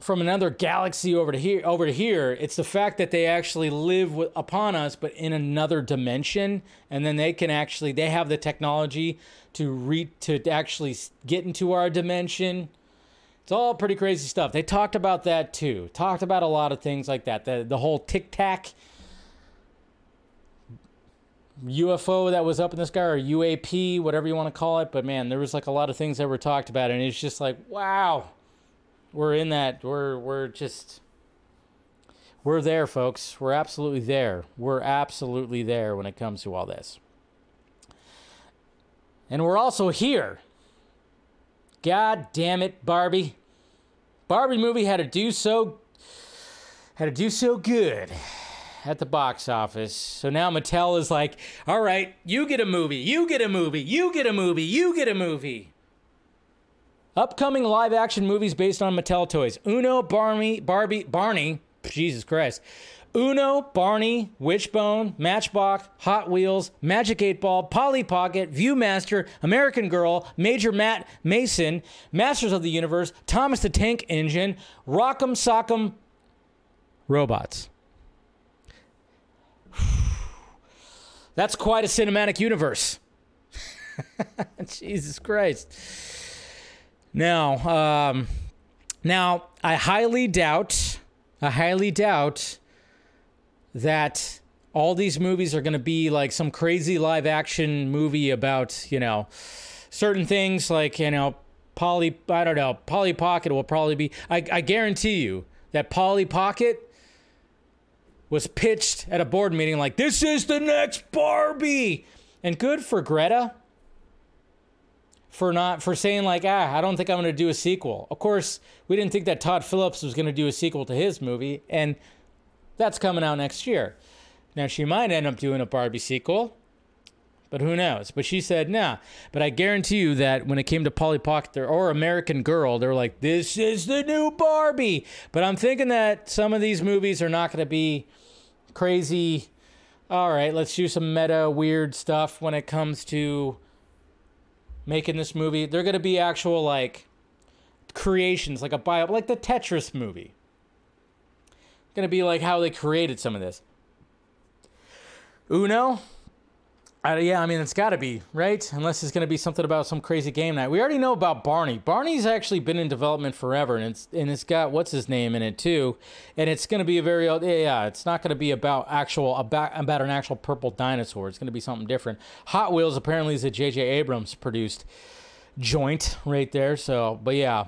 A: from another galaxy over to here over to here it's the fact that they actually live with, upon us but in another dimension and then they can actually they have the technology to re to actually get into our dimension. It's all pretty crazy stuff. They talked about that too. Talked about a lot of things like that. The, the whole tic tac UFO that was up in the sky or UAP, whatever you want to call it. But man, there was like a lot of things that were talked about, and it's just like, wow, we're in that we're we're just we're there folks. We're absolutely there. We're absolutely there when it comes to all this and we're also here god damn it barbie barbie movie had to do so had to do so good at the box office so now mattel is like all right you get a movie you get a movie you get a movie you get a movie Upcoming live action movies based on Mattel toys. Uno, Barney, Barbie, Barney, Jesus Christ. Uno, Barney, Wishbone, Matchbox, Hot Wheels, Magic 8 Ball, Polly Pocket, Viewmaster, American Girl, Major Matt Mason, Masters of the Universe, Thomas the Tank Engine, Rock'em Sock'em Robots. That's quite a cinematic universe. Jesus Christ. Now, um, now I highly doubt, I highly doubt that all these movies are going to be like some crazy live action movie about, you know, certain things like, you know, Polly, I don't know, Polly Pocket will probably be, I, I guarantee you that Polly Pocket was pitched at a board meeting like, this is the next Barbie. And good for Greta for not for saying like ah i don't think i'm going to do a sequel of course we didn't think that todd phillips was going to do a sequel to his movie and that's coming out next year. Now she might end up doing a barbie sequel but who knows? But she said nah. But i guarantee you that when it came to polly pocket or american girl they're like this is the new barbie. But i'm thinking that some of these movies are not going to be crazy. All right let's do some meta weird stuff when it comes to making this movie. They're going to be actual like creations, like a bio, like the Tetris movie. To be like how they created some of this. Uno, uh, yeah, I mean, it's got to be, right? Unless it's going to be something about some crazy game night. We already know about Barney. Barney's actually been in development forever, and it's and it's got what's his name in it too, and it's going to be a very yeah. Yeah it's not going to be about actual about about an actual purple dinosaur. It's going to be something different. Hot Wheels apparently is a J.J. Abrams produced joint right there. So, but yeah,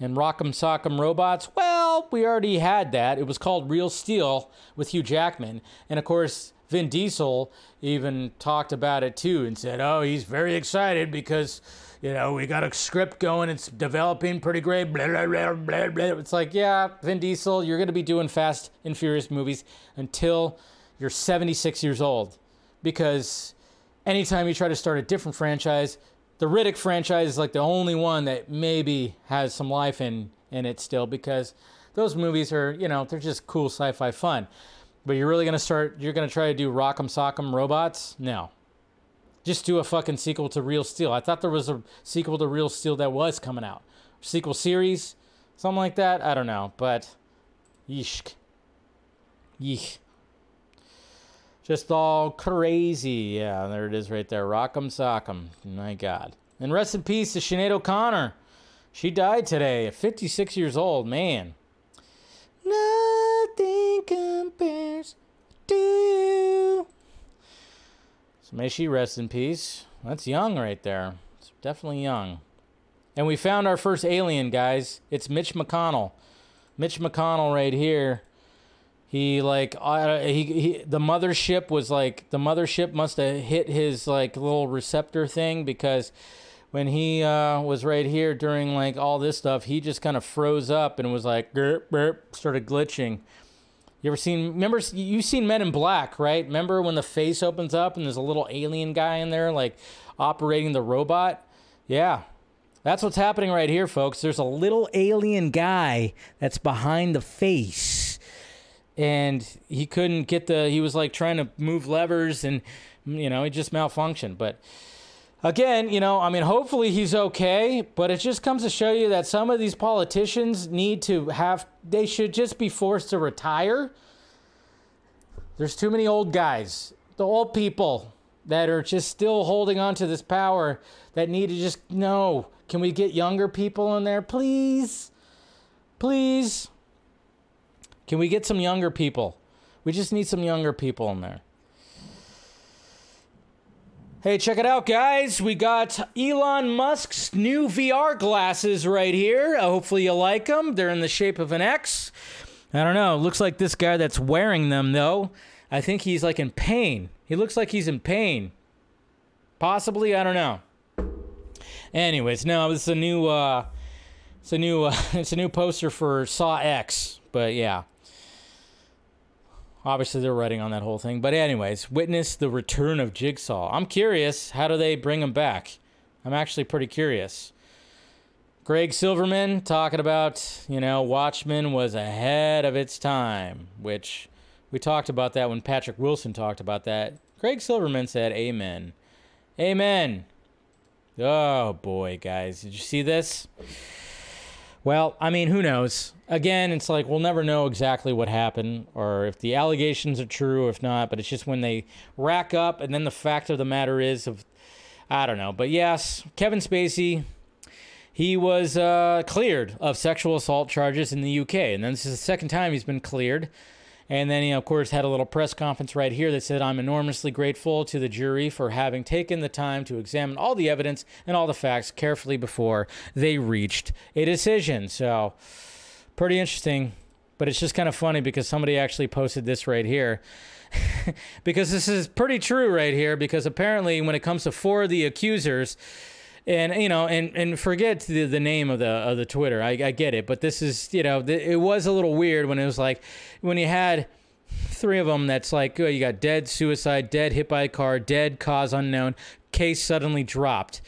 A: and Rock'em Sock'em Robots. Well, we already had that. It was called Real Steel with Hugh Jackman, and of course Vin Diesel even talked about it too and said, "Oh, he's very excited because." You know, we got a script going. It's developing pretty great. Blah, blah, blah, blah, blah. It's like, yeah, Vin Diesel, you're going to be doing Fast and Furious movies until you're 76 years old. Because anytime you try to start a different franchise, the Riddick franchise is like the only one that maybe has some life in, in it still because those movies are, you know, they're just cool sci fi fun. But you're really gonna start? You're gonna try to do Rock'em Sock'em Robots? No. Just do a fucking sequel to Real Steel. I thought there was a sequel to Real Steel that was coming out. Sequel series, something like that. I don't know, but yeesh, yeesh. Just all crazy. Yeah, there it is right there. Rock'em Sock'em. My God. And rest in peace to Sinead O'Connor. She died today at 56 years old. Man. Nothing compares to you. So may she rest in peace. That's young right there. It's definitely young. And we found our first alien, guys. It's Mitch McConnell. Mitch McConnell right here. He like uh, he, he the mothership was like the mothership must have hit his like little receptor thing because when he uh, was right here during like all this stuff, he just kind of froze up and was like, burp, burp, started glitching. You ever seen? Remember, you've seen Men in Black, right? Remember when the face opens up and there's a little alien guy in there, like operating the robot? Yeah, that's what's happening right here, folks. There's a little alien guy that's behind the face, and he couldn't get the. He was like trying to move levers, and you know, he just malfunctioned. But again, you know, I mean, hopefully he's okay, but it just comes to show you that some of these politicians need to have, they should just be forced to retire. There's too many old guys, the old people that are just still holding on to this power that need to just, no, can we get younger people in there, please? Please? Can we get some younger people? We just need some younger people in there. Hey, check it out, guys. We got Elon Musk's new VR glasses right here. Uh, hopefully, you like them. They're in the shape of an X. I don't know. Looks like this guy that's wearing them, though. I think he's like in pain. He looks like he's in pain. Possibly, I don't know. Anyways, no, it's a new, uh, it's a new, uh, it's a new poster for Saw X. But yeah, Obviously, they're writing on that whole thing. But, anyways, witness the return of Jigsaw. I'm curious, how do they bring him back? I'm actually pretty curious. Greg Silverman talking about, you know, Watchmen was ahead of its time, which we talked about that when Patrick Wilson talked about that. Greg Silverman said, Amen. Amen. Oh boy, guys. Did you see this? Well, I mean, who knows? Again, it's like we'll never know exactly what happened or if the allegations are true or if not, but it's just when they rack up and then the fact of the matter is of I don't know. But yes, Kevin Spacey he was uh, cleared of sexual assault charges in the UK, and then this is the second time he's been cleared. And then he, of course, had a little press conference right here that said, I'm enormously grateful to the jury for having taken the time to examine all the evidence and all the facts carefully before they reached a decision. So, pretty interesting. But it's just kind of funny because somebody actually posted this right here. because this is pretty true right here. Because apparently, when it comes to four of the accusers, and you know, and and forget the, the name of the of the Twitter. I, I get it, but this is you know, th- it was a little weird when it was like when you had three of them. That's like oh, you got dead suicide, dead hit by a car, dead cause unknown, case suddenly dropped.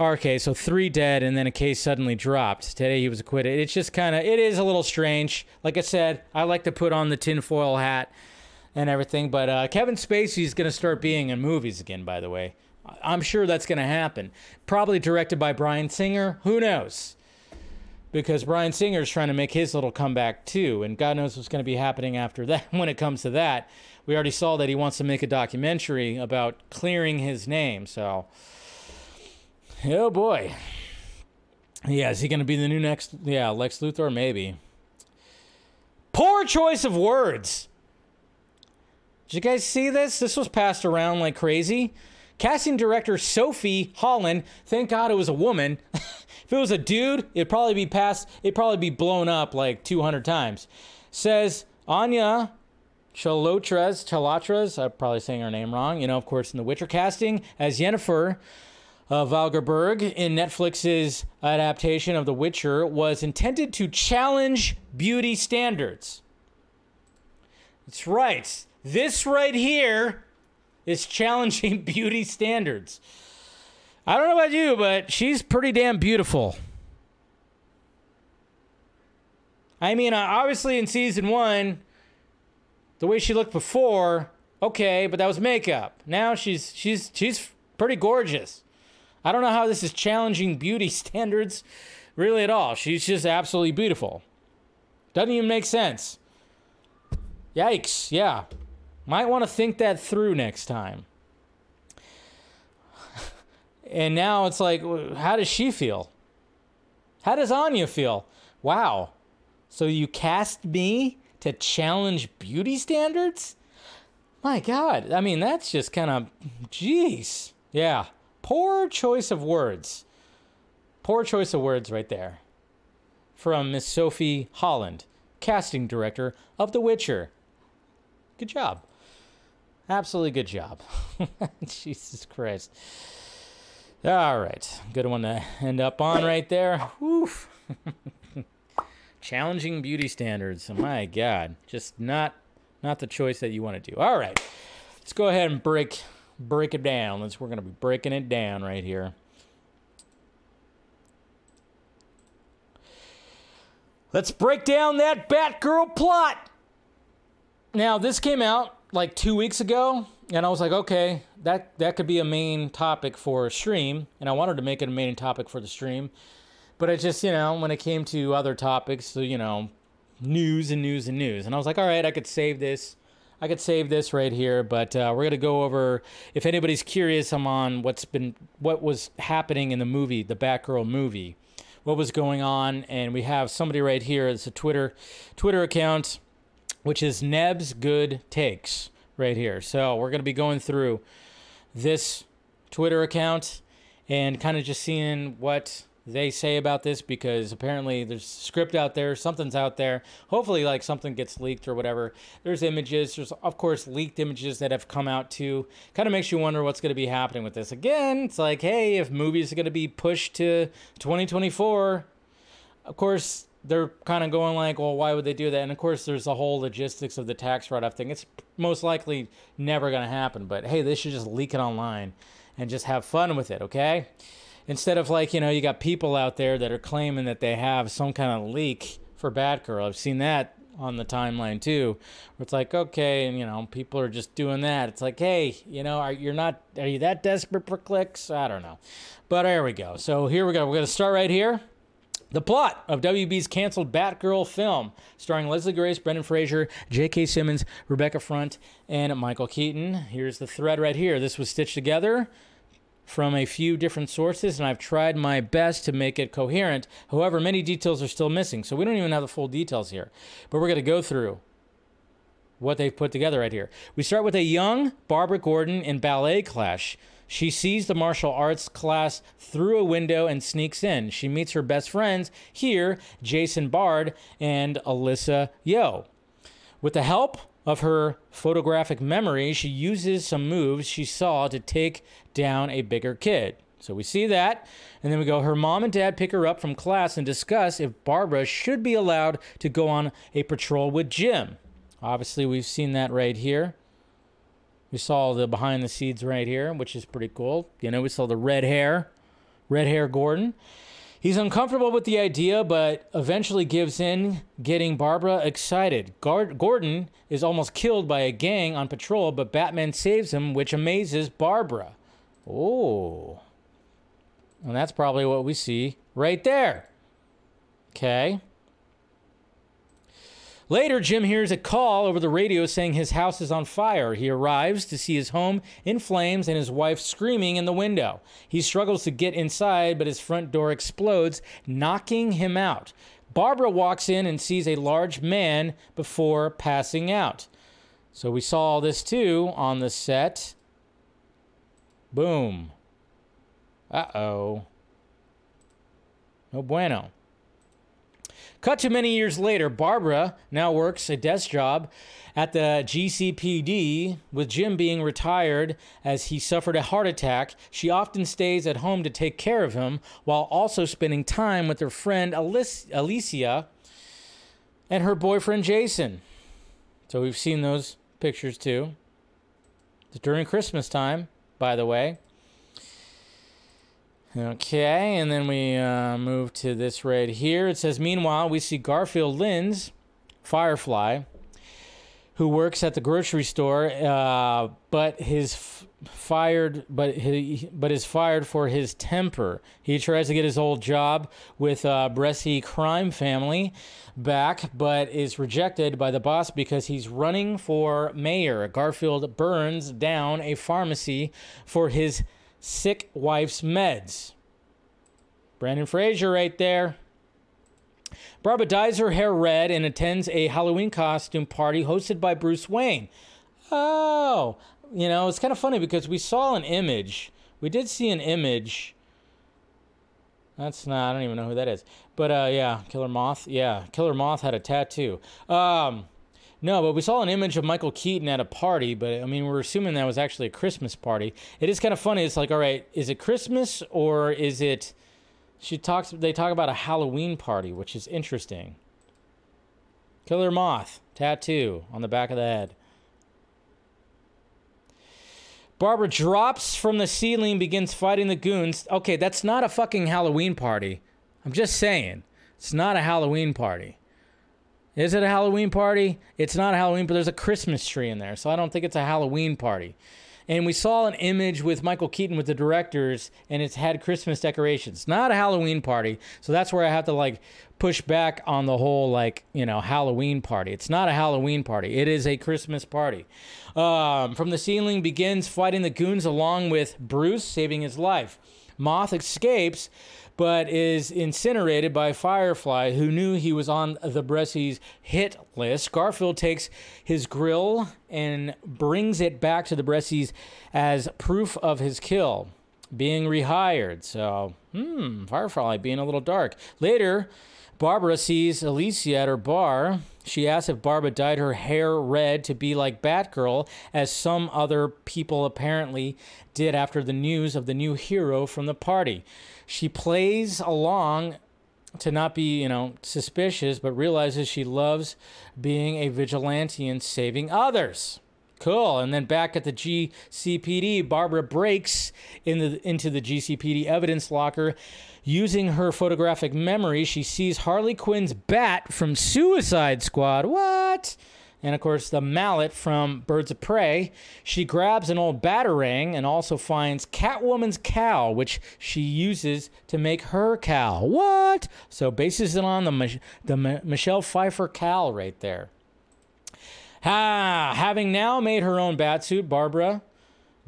A: Okay, so three dead and then a case suddenly dropped. Today he was acquitted. It's just kind of, it is a little strange. Like I said, I like to put on the tinfoil hat and everything, but uh, Kevin Spacey's going to start being in movies again, by the way. I'm sure that's going to happen. Probably directed by Bryan Singer. Who knows? Because Bryan Singer is trying to make his little comeback too, and God knows what's going to be happening after that when it comes to that. We already saw that he wants to make a documentary about clearing his name. So, oh boy. Yeah, is he going to be the new next? Yeah, Lex Luthor, maybe. Poor choice of words. Did you guys see this? This was passed around like crazy. Casting director Sophie Holland, thank God it was a woman. if it was a dude, it'd probably be passed, it'd probably be blown up like 200 times. Says Anya Chalotres, Chalotres, I'm probably saying her name wrong, you know, of course, in The Witcher casting as Yennefer uh, Valgerberg in Netflix's adaptation of The Witcher was intended to challenge beauty standards. That's right. This right here is challenging beauty standards. I don't know about you, but she's pretty damn beautiful. I mean, uh, obviously in season one, the way she looked before, okay, but that was makeup. Now she's she's she's pretty gorgeous. I don't know how this is challenging beauty standards, really at all. She's just absolutely beautiful. Doesn't even make sense. Yikes! Yeah, might want to think that through next time. And now it's like, how does she feel? How does Anya feel? Wow. So you cast me to challenge beauty standards? My God. I mean, that's just kind of, jeez. Yeah. Poor choice of words. Poor choice of words right there. From Miss Sophie Holland, casting director of The Witcher. Good job. Absolutely good job. Jesus Christ. All right. Good one to end up on right there. Woof. Challenging beauty standards. Oh my God. Just not not the choice that you want to do. All right. Let's go ahead and break break it down. Let's we're gonna be breaking it down right here. Let's break down that Batgirl plot. Now, this came out like two weeks ago, and I was like, okay, that that could be a main topic for a stream, and I wanted to make it a main topic for the stream, but it just you know when it came to other topics, so you know, news and news and news, and I was like, all right, I could save this. I could save this right here, but uh, we're gonna go over. If anybody's curious, I'm on what's been what was happening in the movie, the Batgirl movie, what was going on, and we have somebody right here. It's a Twitter Twitter account which is Neb's Good Takes right here. So we're going to be going through this Twitter account and kind of just seeing what they say about this because apparently there's script out there, something's out there. Hopefully, like something gets leaked or whatever. There's images. There's of course leaked images that have come out too. Kind of makes you wonder what's going to be happening with this. Again, it's like, hey, if movies are going to be pushed to 2024, of course they're kind of going like, well, why would they do that? And of course, there's the whole logistics of the tax write-off thing. It's most likely never going to happen. But hey, they should just leak it online and just have fun with it, okay? Instead of like, you know, you got people out there that are claiming that they have some kind of leak for Batgirl. I've seen that on the timeline too, where it's like, okay, and you know, people are just doing that. It's like, hey, you know, are you're not are you that desperate for clicks? I don't know, but there we go. So here we go. We're gonna start right here The plot of WB's canceled Batgirl film, starring Leslie Grace, Brendan Fraser, J.K. Simmons, Rebecca Front, and Michael Keaton. Here's the thread right here. This was stitched together from a few different sources, and I've tried my best to make it coherent. However, many details are still missing, so we don't even have the full details here. But we're going to go through what they've put together right here. We start with a young Barbara Gordon in ballet class. She sees the martial arts class through a window and sneaks in. She meets her best friends here, Jason Bard and Alyssa Yeoh. With the help of her photographic memory, she uses some moves she saw to take down a bigger kid. So we see that. And then we go, her mom and dad pick her up from class and discuss if Barbara should be allowed to go on a patrol with Jim. Obviously, we've seen that right here. We saw the behind the scenes right here, which is pretty cool. You know, we saw the red hair, red hair Gordon. He's uncomfortable with the idea, but eventually gives in, getting Barbara excited. Gordon is almost killed by a gang on patrol, but Batman saves him, which amazes Barbara. Oh. And that's probably what we see right there. Okay. Later, Jim hears a call over the radio saying his house is on fire. He arrives to see his home in flames and his wife screaming in the window. He struggles to get inside, but his front door explodes, knocking him out. Barbara walks in and sees a large man before passing out. So we saw all this too on the set. Boom. Uh oh. No bueno. Cut to many years later, Barbara now works a desk job at the GCPD, with Jim being retired as he suffered a heart attack. She often stays at home to take care of him while also spending time with her friend Alicia and her boyfriend Jason. So we've seen those pictures too. It's during Christmas time, by the way. Okay, and then we uh, move to this right here. It says, Meanwhile, we see Garfield Lynns, Firefly, who works at the grocery store, uh, but his f- fired, but he, but is fired for his temper. He tries to get his old job with uh, Bresci crime family back, but is rejected by the boss because he's running for mayor. Garfield burns down a pharmacy for his sick wife's meds. Brendan Fraser right there. Barbara dyes her hair red and attends a Halloween costume party hosted by Bruce Wayne. Oh, you know, it's kind of funny because we saw an image. We did see an image. That's not, I don't even know who that is. But uh, yeah, Killer Moth. Yeah, Killer Moth had a tattoo. Um, no, but we saw an image of Michael Keaton at a party, but I mean, we're assuming that was actually a Christmas party. It is kind of funny. It's like, all right, is it Christmas or is it? She talks. They talk about a Halloween party, which is interesting. Killer moth tattoo on the back of the head. Barbara drops from the ceiling, begins fighting the goons. Okay, that's not a fucking Halloween party. I'm just saying, it's not a Halloween party. Is it a Halloween party? It's not a Halloween, but there's a Christmas tree in there, so I don't think it's a Halloween party. And we saw an image with Michael Keaton with the directors, and it's had Christmas decorations. Not a Halloween party, so that's where I have to like push back on the whole like you know Halloween party. It's not a Halloween party. It is a Christmas party. Um, from the ceiling begins fighting the goons along with Bruce, saving his life. Moth escapes but is incinerated by Firefly, who knew he was on the Bresci's hit list. Garfield takes his grill and brings it back to the Brescis as proof of his kill, being rehired. So, hmm, Firefly being a little dark. Later, Barbara sees Alicia at her bar. She asks if Barbara dyed her hair red to be like Batgirl, as some other people apparently did after the news of the new hero from the party. She plays along to not be, you know, suspicious, but realizes she loves being a vigilante and saving others. Cool. And then back at the GCPD, Barbara breaks in the, into the GCPD evidence locker. Using her photographic memory, she sees Harley Quinn's bat from Suicide Squad. What? and of course the mallet from Birds of Prey. She grabs an old batarang and also finds Catwoman's cowl, which she uses to make her cowl. What? So bases it on the the Michelle Pfeiffer cowl right there. Ah, having now made her own batsuit, Barbara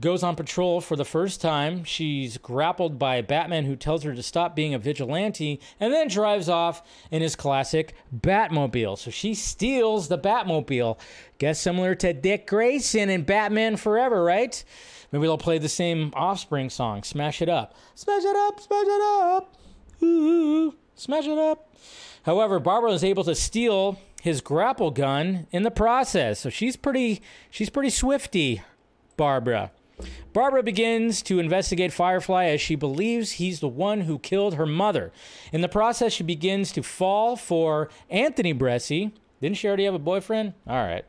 A: goes on patrol for the first time. She's grappled by Batman, who tells her to stop being a vigilante, and then drives off in his classic Batmobile. So she steals the Batmobile. Guess similar to Dick Grayson in Batman Forever, right? Maybe they'll play the same Offspring song, Smash It Up. Smash it up, smash it up. Ooh, smash it up. However, Barbara is able to steal his grapple gun in the process. So she's pretty she's pretty swifty, Barbara. Barbara begins to investigate Firefly as she believes he's the one who killed her mother. In the process, she begins to fall for Anthony Bresci. Didn't she already have a boyfriend? All right.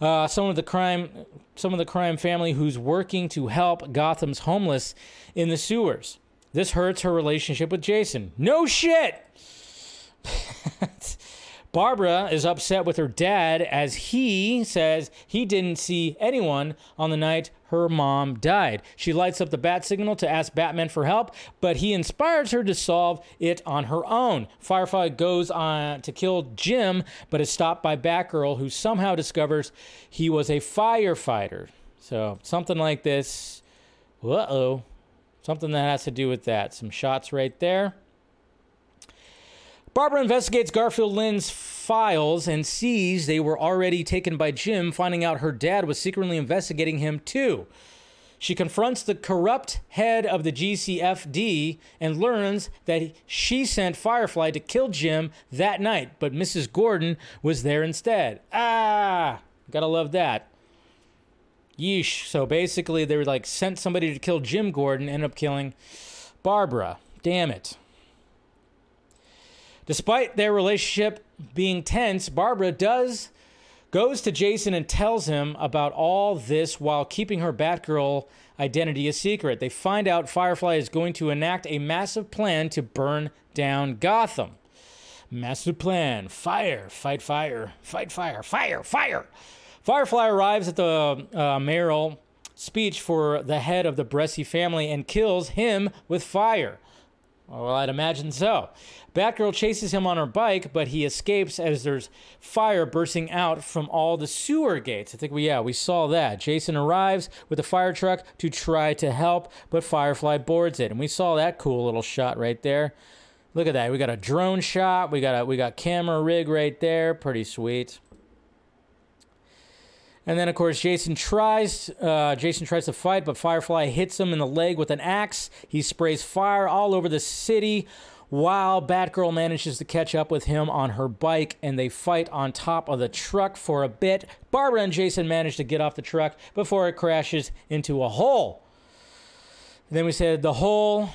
A: Uh, some of the crime, some of the crime family who's working to help Gotham's homeless in the sewers. This hurts her relationship with Jason. No shit. Barbara is upset with her dad as he says he didn't see anyone on the night her mom died. She lights up the bat signal to ask Batman for help, but he inspires her to solve it on her own. Firefly goes on to kill Jim, but is stopped by Batgirl, who somehow discovers he was a firefighter. So, something like this. Uh oh. Something that has to do with that. Some shots right there. Barbara investigates Garfield Lynn's files and sees they were already taken by Jim, finding out her dad was secretly investigating him too. She confronts the corrupt head of the GCFD and learns that she sent Firefly to kill Jim that night, but Mrs. Gordon was there instead. Ah, gotta love that. Yeesh. So basically, they were like sent somebody to kill Jim Gordon, ended up killing Barbara. Damn it. Despite their relationship being tense, Barbara does goes to Jason and tells him about all this while keeping her Batgirl identity a secret. They find out Firefly is going to enact a massive plan to burn down Gotham. Massive plan. Fire, fight fire, fight fire, fire, fire. Firefly arrives at the uh, mayoral speech for the head of the Bresci family and kills him with fire. Well, I'd imagine so. Batgirl chases him on her bike, but he escapes as there's fire bursting out from all the sewer gates. I think we, yeah, we saw that. Jason arrives with a fire truck to try to help, but Firefly boards it. And we saw that cool little shot right there. Look at that. We got a drone shot. We got a we got camera rig right there. Pretty sweet. And then, of course, Jason tries. Uh, Jason tries to fight, but Firefly hits him in the leg with an axe. He sprays fire all over the city, while Batgirl manages to catch up with him on her bike, and they fight on top of the truck for a bit. Barbara and Jason manage to get off the truck before it crashes into a hole. Then we said the hole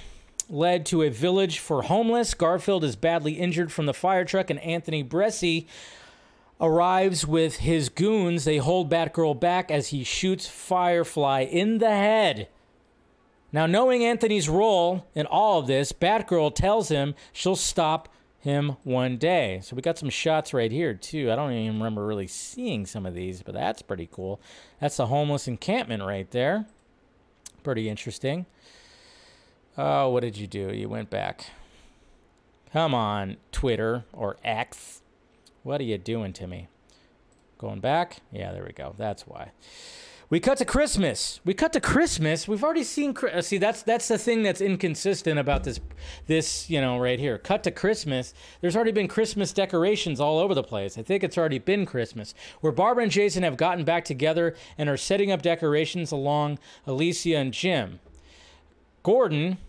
A: led to a village for homeless. Garfield is badly injured from the fire truck, and Anthony Bresci arrives with his goons. They hold Batgirl back as he shoots Firefly in the head. Now, knowing Anthony's role in all of this, Batgirl tells him she'll stop him one day. So we got some shots right here, too. I don't even remember really seeing some of these, but that's pretty cool. That's the homeless encampment right there. Pretty interesting. Oh, what did you do? You went back. Come on, Twitter or X. What are you doing to me? Going back? Yeah, there we go. That's why. We cut to Christmas. We cut to Christmas. We've already seen. Uh, see, that's that's the thing that's inconsistent about this, this you know right here. Cut to Christmas. There's already been Christmas decorations all over the place. I think it's already been Christmas. Where Barbara and Jason have gotten back together and are setting up decorations along Alicia and Jim. Gordon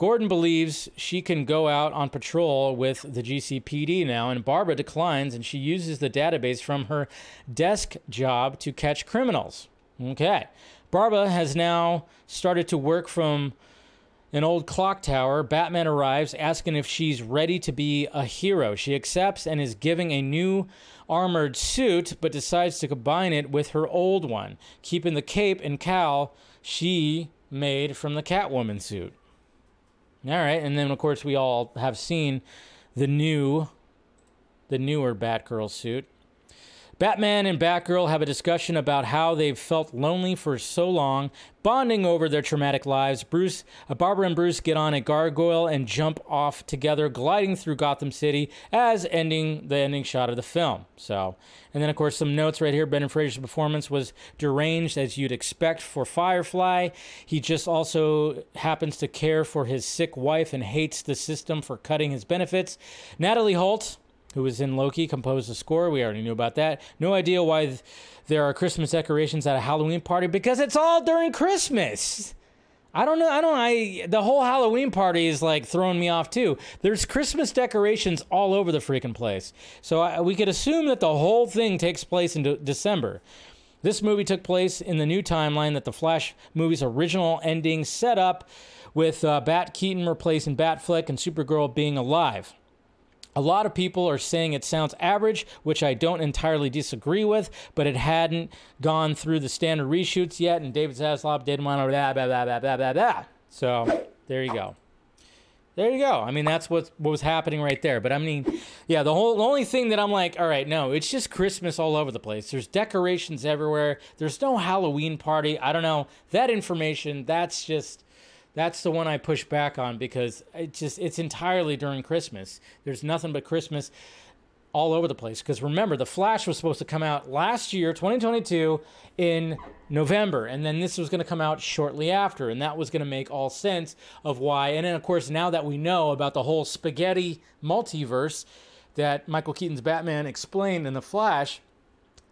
A: Gordon believes she can go out on patrol with the GCPD now, and Barbara declines and she uses the database from her desk job to catch criminals. Okay. Barbara has now started to work from an old clock tower. Batman arrives asking if she's ready to be a hero. She accepts and is giving a new armored suit, but decides to combine it with her old one, keeping the cape and cowl she made from the Catwoman suit. All right, and then of course we all have seen the new, the newer Batgirl suit. Batman and Batgirl have a discussion about how they've felt lonely for so long, bonding over their traumatic lives. Bruce, uh, Barbara and Bruce get on a gargoyle and jump off together, gliding through Gotham City as ending the ending shot of the film. So, and then of course some notes right here. Brendan Fraser's performance was deranged as you'd expect for Firefly. He just also happens to care for his sick wife and hates the system for cutting his benefits. Natalie Holt who was in Loki, composed the score. We already knew about that. No idea why th- there are Christmas decorations at a Halloween party because it's all during Christmas. I don't know. I don't. I the whole Halloween party is like throwing me off too. There's Christmas decorations all over the freaking place. So I, we could assume that the whole thing takes place in de- December. This movie took place in the new timeline that the Flash movie's original ending set up, with uh, Bat Keaton replacing Batfleck and Supergirl being alive. A lot of people are saying it sounds average, which I don't entirely disagree with, but it hadn't gone through the standard reshoots yet, and David Zaslav didn't want to blah, blah, blah, blah, blah, blah, blah. So there you go. There you go. I mean, that's what, what was happening right there. But I mean, yeah, the whole the only thing that I'm like, all right, no, it's just Christmas all over the place. There's decorations everywhere. There's no Halloween party. I don't know. That information, that's just that's the one I push back on because it just it's entirely during Christmas. There's nothing but Christmas all over the place. Because remember, The Flash was supposed to come out last year, 2022, in November, and then this was going to come out shortly after, and that was going to make all sense of why. And then, of course, now that we know about the whole spaghetti multiverse that Michael Keaton's Batman explained in The Flash,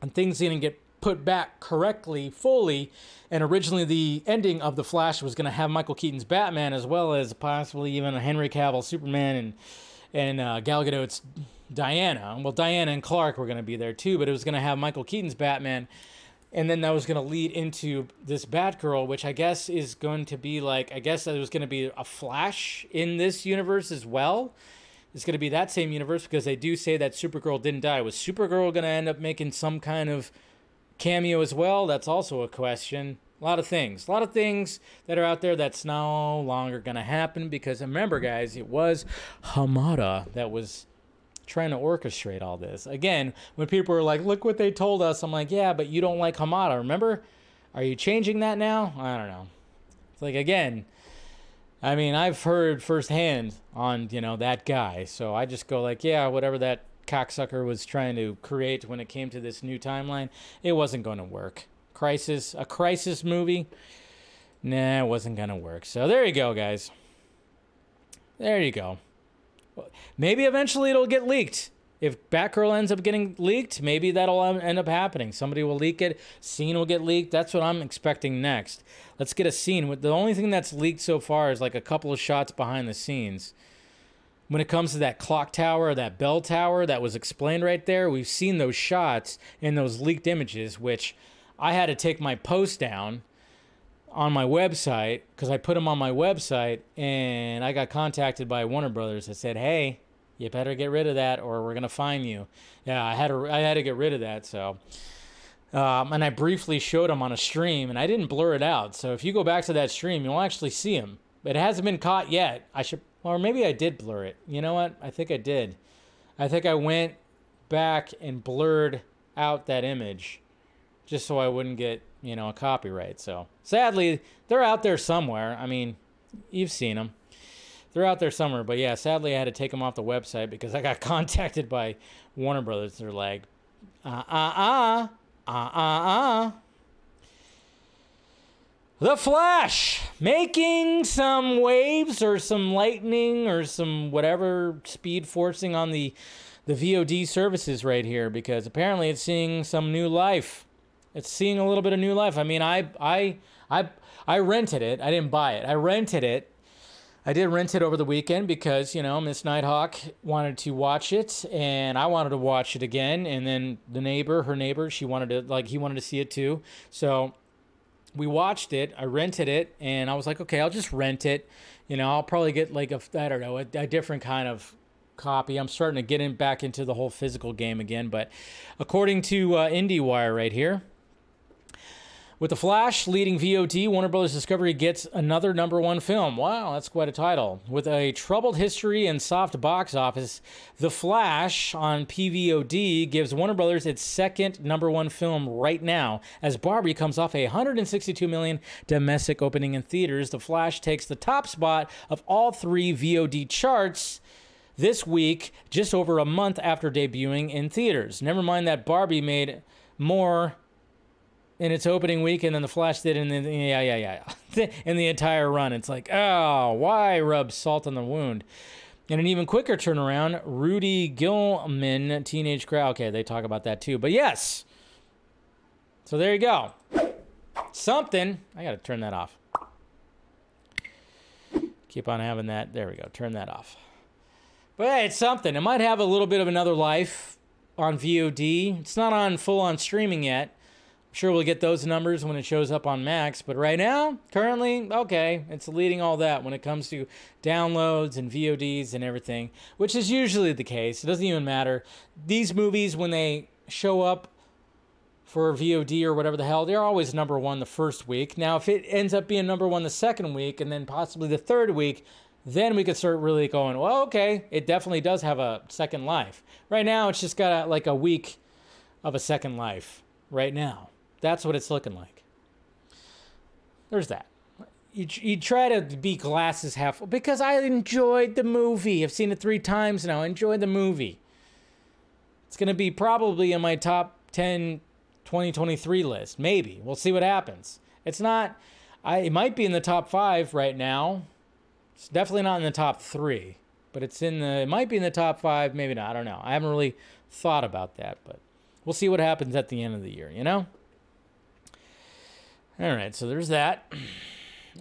A: and things didn't get put back correctly, fully. And originally, the ending of The Flash was going to have Michael Keaton's Batman as well as possibly even a Henry Cavill Superman and and uh, Gal Gadot's Diana. Well, Diana and Clark were going to be there too, but it was going to have Michael Keaton's Batman. And then that was going to lead into this Batgirl, which I guess is going to be like, I guess it was going to be a Flash in this universe as well. It's going to be that same universe because they do say that Supergirl didn't die. Was Supergirl going to end up making some kind of cameo as well. That's also a question. A lot of things. A lot of things that are out there that's no longer going to happen because remember, guys, it was Hamada that was trying to orchestrate all this. Again, when people are like, look what they told us, I'm like, yeah, but you don't like Hamada, remember? Are you changing that now? I don't know. It's like, again, I mean, I've heard firsthand on, you know, that guy. So I just go like, yeah, whatever that cocksucker was trying to create when it came to this new timeline, it wasn't going to work. Crisis, a crisis movie, nah, it wasn't going to work. So there you go, guys. There you go. Maybe eventually it'll get leaked. If Batgirl ends up getting leaked, maybe that'll end up happening. Somebody will leak it. Scene will get leaked. That's what I'm expecting next. Let's get a scene. The only thing that's leaked so far is like a couple of shots behind the scenes when it comes to that clock tower, that bell tower that was explained right there, we've seen those shots in those leaked images, which I had to take my post down on my website because I put them on my website and I got contacted by Warner Brothers that said, "Hey, you better get rid of that or we're gonna fine you." Yeah, I had to I had to get rid of that. So, um, and I briefly showed them on a stream and I didn't blur it out. So if you go back to that stream, you'll actually see them. It hasn't been caught yet. I should or maybe I did blur it. You know what? I think I did. I think I went back and blurred out that image just so I wouldn't get, you know, a copyright. So sadly, they're out there somewhere. I mean, you've seen them. They're out there somewhere. But yeah, sadly, I had to take them off the website because I got contacted by Warner Brothers. They're like, uh uh uh, uh uh uh. The Flash making some waves or some lightning or some whatever speed forcing on the the VOD services right here because apparently it's seeing some new life. It's seeing a little bit of new life. I mean, I I I I rented it. I didn't buy it. I rented it. I did rent it over the weekend because, you know, Miss Nighthawk wanted to watch it and I wanted to watch it again and then the neighbor, her neighbor, she wanted to like he wanted to see it too. So we watched it. I rented it, and I was like, okay, I'll just rent it. You know, I'll probably get like a I don't know a, a different kind of copy. I'm starting to get in back into the whole physical game again. But according to uh, IndieWire right here, With The Flash leading VOD, Warner Bros. Discovery gets another number one film. Wow, that's quite a title. With a troubled history and soft box office, The Flash on PVOD gives Warner Bros. its second number one film right now. As Barbie comes off a 162 million domestic opening in theaters, The Flash takes the top spot of all three VOD charts this week, just over a month after debuting in theaters. Never mind that Barbie made more in its opening week, and then the Flash did in the yeah yeah yeah in the entire run. It's like oh, why rub salt on the wound? And an even quicker turnaround, Ruby Gillman, Teenage Kraken. Okay, they talk about that too. But yes, so there you go. Something. I got to turn that off. Keep on having that. There we go. Turn that off. But hey, it's something. It might have a little bit of another life on VOD. It's not on full on streaming yet sure we'll get those numbers when it shows up on Max, but right now, currently, okay, it's leading all that when it comes to downloads and VODs and everything, which is usually the case. It doesn't even matter. These movies, when they show up for VOD or whatever the hell, they're always number one the first week. Now, if it ends up being number one the second week and then possibly the third week, then we could start really going, well, okay, it definitely does have a second life. Right now, it's just got a, like a week of a second life right now. That's what it's looking like. There's that. You, you try to be glasses half because I enjoyed the movie. I've seen it three times now. I enjoyed the movie. It's going to be probably in my top 10 2023 list. Maybe. We'll see what happens. It's not, I, it might be in the top five right now. It's definitely not in the top three, but it's in the, it might be in the top five. Maybe not. I don't know. I haven't really thought about that, but we'll see what happens at the end of the year, you know? All right, so there's that.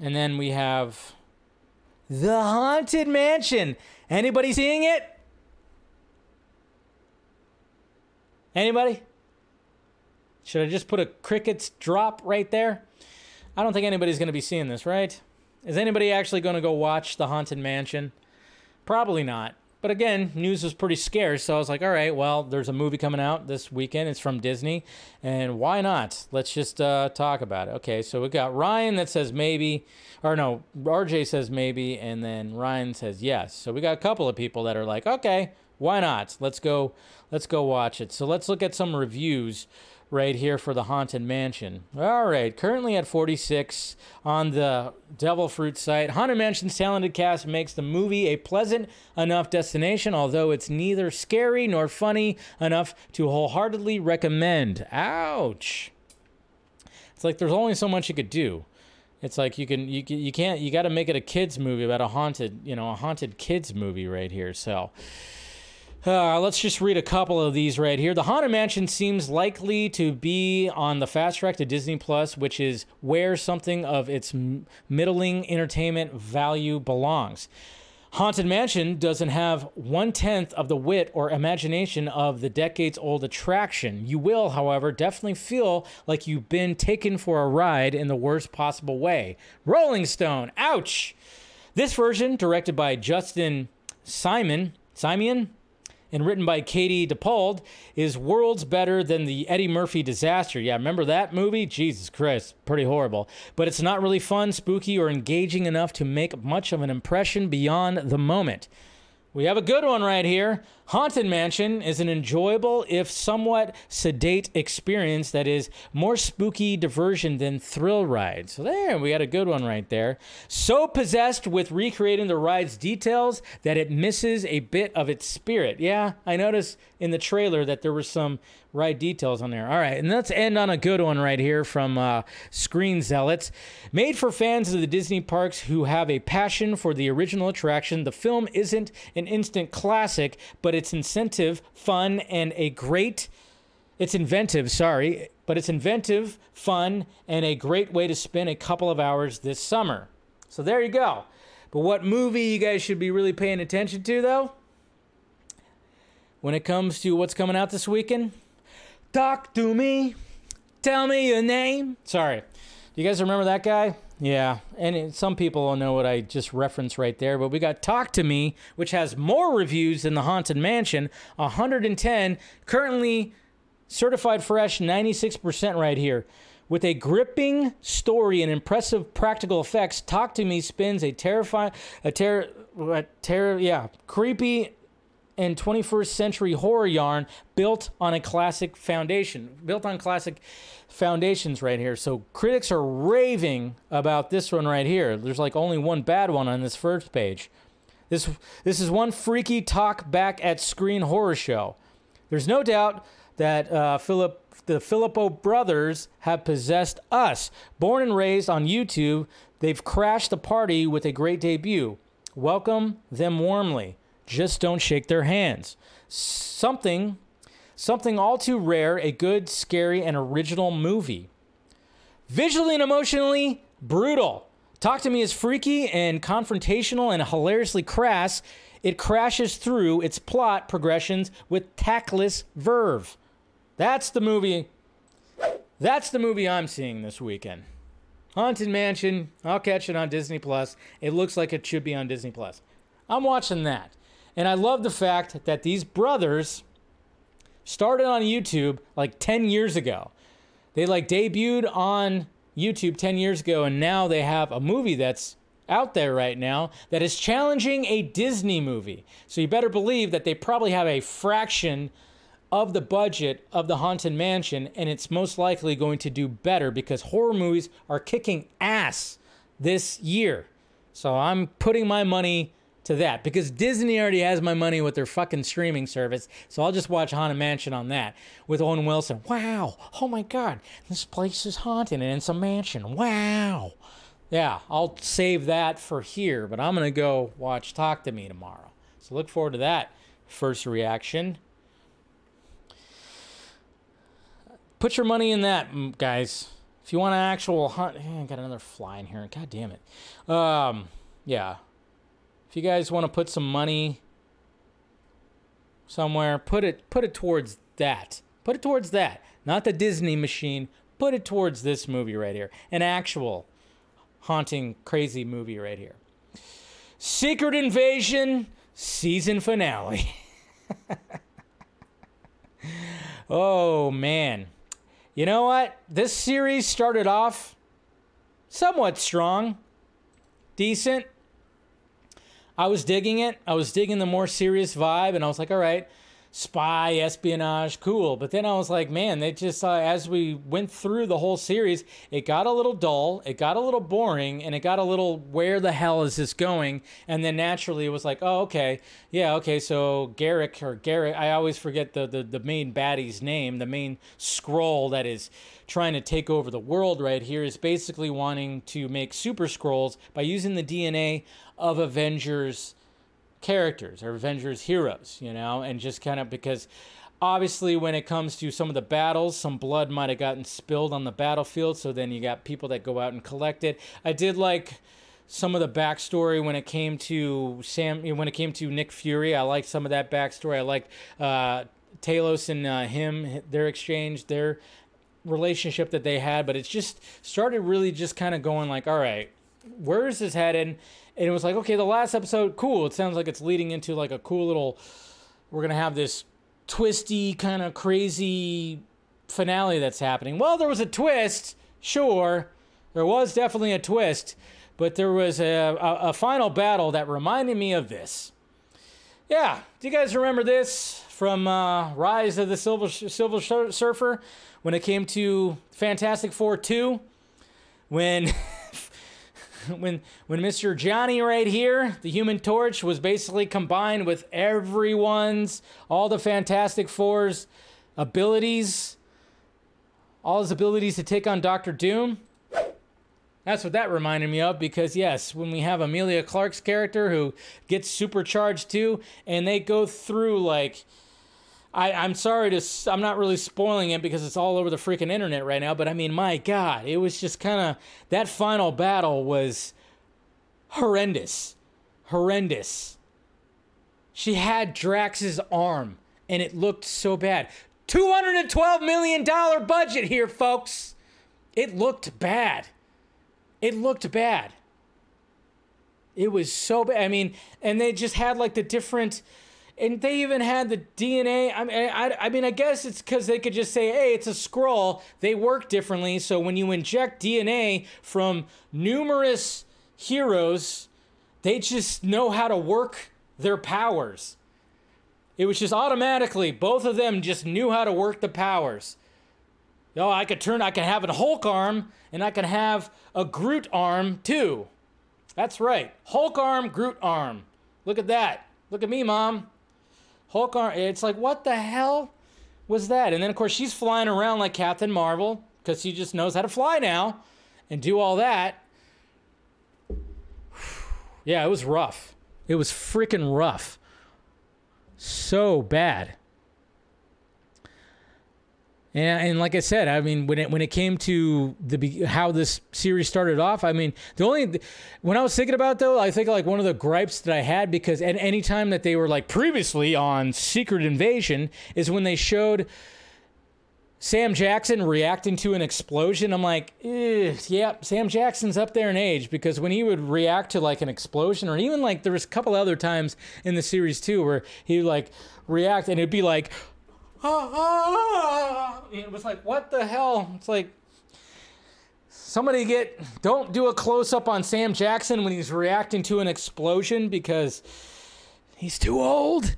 A: And then we have The Haunted Mansion. Anybody seeing it? Anybody? Should I just put a crickets drop right there? I don't think anybody's going to be seeing this, right? Is anybody actually going to go watch The Haunted Mansion? Probably not. But again, news was pretty scarce, so I was like, all right, well, there's a movie coming out this weekend. It's from Disney, and why not? Let's just uh, talk about it. Okay, so we got Ryan that says maybe, or no, RJ says maybe, and then Ryan says yes. So we got a couple of people that are like, okay, why not? Let's go, let's go watch it. So let's look at some reviews right here for the Haunted Mansion. All right, currently at 46 on the Devil Fruit site. Haunted Mansion's talented cast makes the movie a pleasant enough destination, although it's neither scary nor funny enough to wholeheartedly recommend. Ouch. It's like there's only so much you could do. It's like you can you you can't you got to make it a kids movie about a haunted you know a haunted kids movie right here. So uh, let's just read a couple of these right here. The Haunted Mansion seems likely to be on the fast track to Disney Plus, which is where something of its middling entertainment value belongs. Haunted Mansion doesn't have one tenth of the wit or imagination of the decades old attraction. You will, however, definitely feel like you've been taken for a ride in the worst possible way. Rolling Stone, ouch! This version, directed by Justin Simien, Simien, and written by Katie Dippold, is worlds better than the Eddie Murphy disaster. Yeah, remember that movie? Jesus Christ, pretty horrible. But it's not really fun, spooky, or engaging enough to make much of an impression beyond the moment. We have a good one right here. Haunted Mansion is an enjoyable, if somewhat sedate experience that is more spooky diversion than thrill ride. So, there, we got a good one right there. So possessed with recreating the ride's details that it misses a bit of its spirit. Yeah, I noticed in the trailer that there were some right details on there. All right, and let's end on a good one right here from uh, Screen Zealots. Made for fans of the Disney parks who have a passion for the original attraction, the film isn't an instant classic, but it's incentive, fun, and a great. It's inventive, sorry, but it's inventive, fun, and a great way to spend a couple of hours this summer. So there you go. But what movie you guys should be really paying attention to, though? When it comes to what's coming out this weekend, Talk to me. Tell me your name. Sorry. Do you guys remember that guy? Yeah. And some people will know what I just referenced right there. But we got Talk to Me, which has more reviews than The Haunted Mansion 110. Currently certified fresh, 96% right here. With a gripping story and impressive practical effects, Talk to Me spins a terrifying, a terror, terror, yeah, creepy and 21st century horror yarn built on a classic foundation, built on classic foundations right here. So critics are raving about this one right here. There's like only one bad one on this first page. This this is one freaky talk back at screen horror show. There's no doubt that uh, Philip the Philippou brothers have possessed us. Born and raised on YouTube, they've crashed the party with a great debut. Welcome them warmly. Just don't shake their hands. Something, something all too rare, a good, scary, and original movie. Visually and emotionally, brutal. Talk to Me is freaky and confrontational and hilariously crass. It crashes through its plot progressions with tactless verve. That's the movie. That's the movie I'm seeing this weekend. Haunted Mansion. I'll catch it on Disney Plus. It looks like it should be on Disney Plus. I'm watching that. And I love the fact that these brothers started on YouTube like 10 years ago. They like debuted on YouTube 10 years ago, and now they have a movie that's out there right now that is challenging a Disney movie. So you better believe that they probably have a fraction of the budget of the Haunted Mansion, and it's most likely going to do better because horror movies are kicking ass this year. So I'm putting my money to that because Disney already has my money with their fucking streaming service. So I'll just watch Haunted Mansion on that with Owen Wilson. Wow. Oh my God. This place is haunted and it's a mansion. Wow. Yeah, I'll save that for here, but I'm going to go watch Talk to Me tomorrow. So look forward to that first reaction. Put your money in that, guys. If you want an actual hunt, I got another fly in here. God damn it. Um, yeah, if you guys want to put some money somewhere, put it put it towards that. Put it towards that. Not the Disney machine. Put it towards this movie right here. An actual haunting crazy movie right here. Secret Invasion season finale. oh man. You know what? This series started off somewhat strong, decent, I was digging it. I was digging the more serious vibe, and I was like, all right, spy, espionage, cool. But then I was like, man, they just, uh, as we went through the whole series, it got a little dull, it got a little boring, and it got a little, where the hell is this going? And then naturally it was like, oh, okay, yeah, okay, so Garrick or Garrick, I always forget the, the, the main baddie's name, the main Skrull that is trying to take over the world right here is basically wanting to make super Skrulls by using the DNA of Avengers characters or Avengers heroes, you know, and just kind of because obviously when it comes to some of the battles some blood might have gotten spilled on the battlefield. So then you got people that go out and collect it. I did like some of the backstory when it came to sam when it came to nick fury. I liked some of that backstory. I liked uh, talos and uh, him their exchange their relationship that they had. But it's just started really just kind of going like all right where is this headed and it was like, okay, the last episode, cool. It sounds like it's leading into like a cool little. We're gonna have this twisty, kind of crazy finale that's happening. Well, there was a twist, sure. There was definitely a twist, but there was a, a, a final battle that reminded me of this. Yeah, do you guys remember this from uh, Rise of the Silver Silver Surfer when it came to Fantastic Four two? When when when Mr. Johnny right here, the Human Torch, was basically combined with everyone's, all the Fantastic Four's abilities, all his abilities to take on Doctor Doom. That's what that reminded me of because yes, when we have Emilia Clarke's character who gets supercharged too, and they go through like I, I'm sorry to, I'm not really spoiling it because it's all over the freaking internet right now, but I mean, my God, it was just kind of, that final battle was horrendous. Horrendous. She had Drax's arm and it looked so bad. $212 million budget here, folks. It looked bad. It looked bad. It was so bad. I mean, and they just had like the different and they even had the DNA. I mean, I, I mean, I guess it's because they could just say, "Hey, it's a Skrull." They work differently, so when you inject DNA from numerous heroes, they just know how to work their powers. It was just automatically both of them just knew how to work the powers. Oh, I could turn, I could have a Hulk arm, and I can have a Groot arm too. That's right, Hulk arm, Groot arm. Look at that. Look at me, mom. Hulk arm. It's like, what the hell was that? And then, of course, she's flying around like Captain Marvel because she just knows how to fly now and do all that. yeah, it was rough. It was freaking rough. So bad. And, and like I said, I mean, when it when it came to the how this series started off, I mean, the only when I was thinking about it, though, I think like one of the gripes that I had because at any time that they were like previously on Secret Invasion is when they showed Sam Jackson reacting to an explosion. I'm like, yeah, Sam Jackson's up there in age because when he would react to like an explosion, or even like there was a couple other times in the series too where he would like react and it'd be like it was like, what the hell? It's like, somebody get, don't do a close up on Sam Jackson when he's reacting to an explosion because he's too old,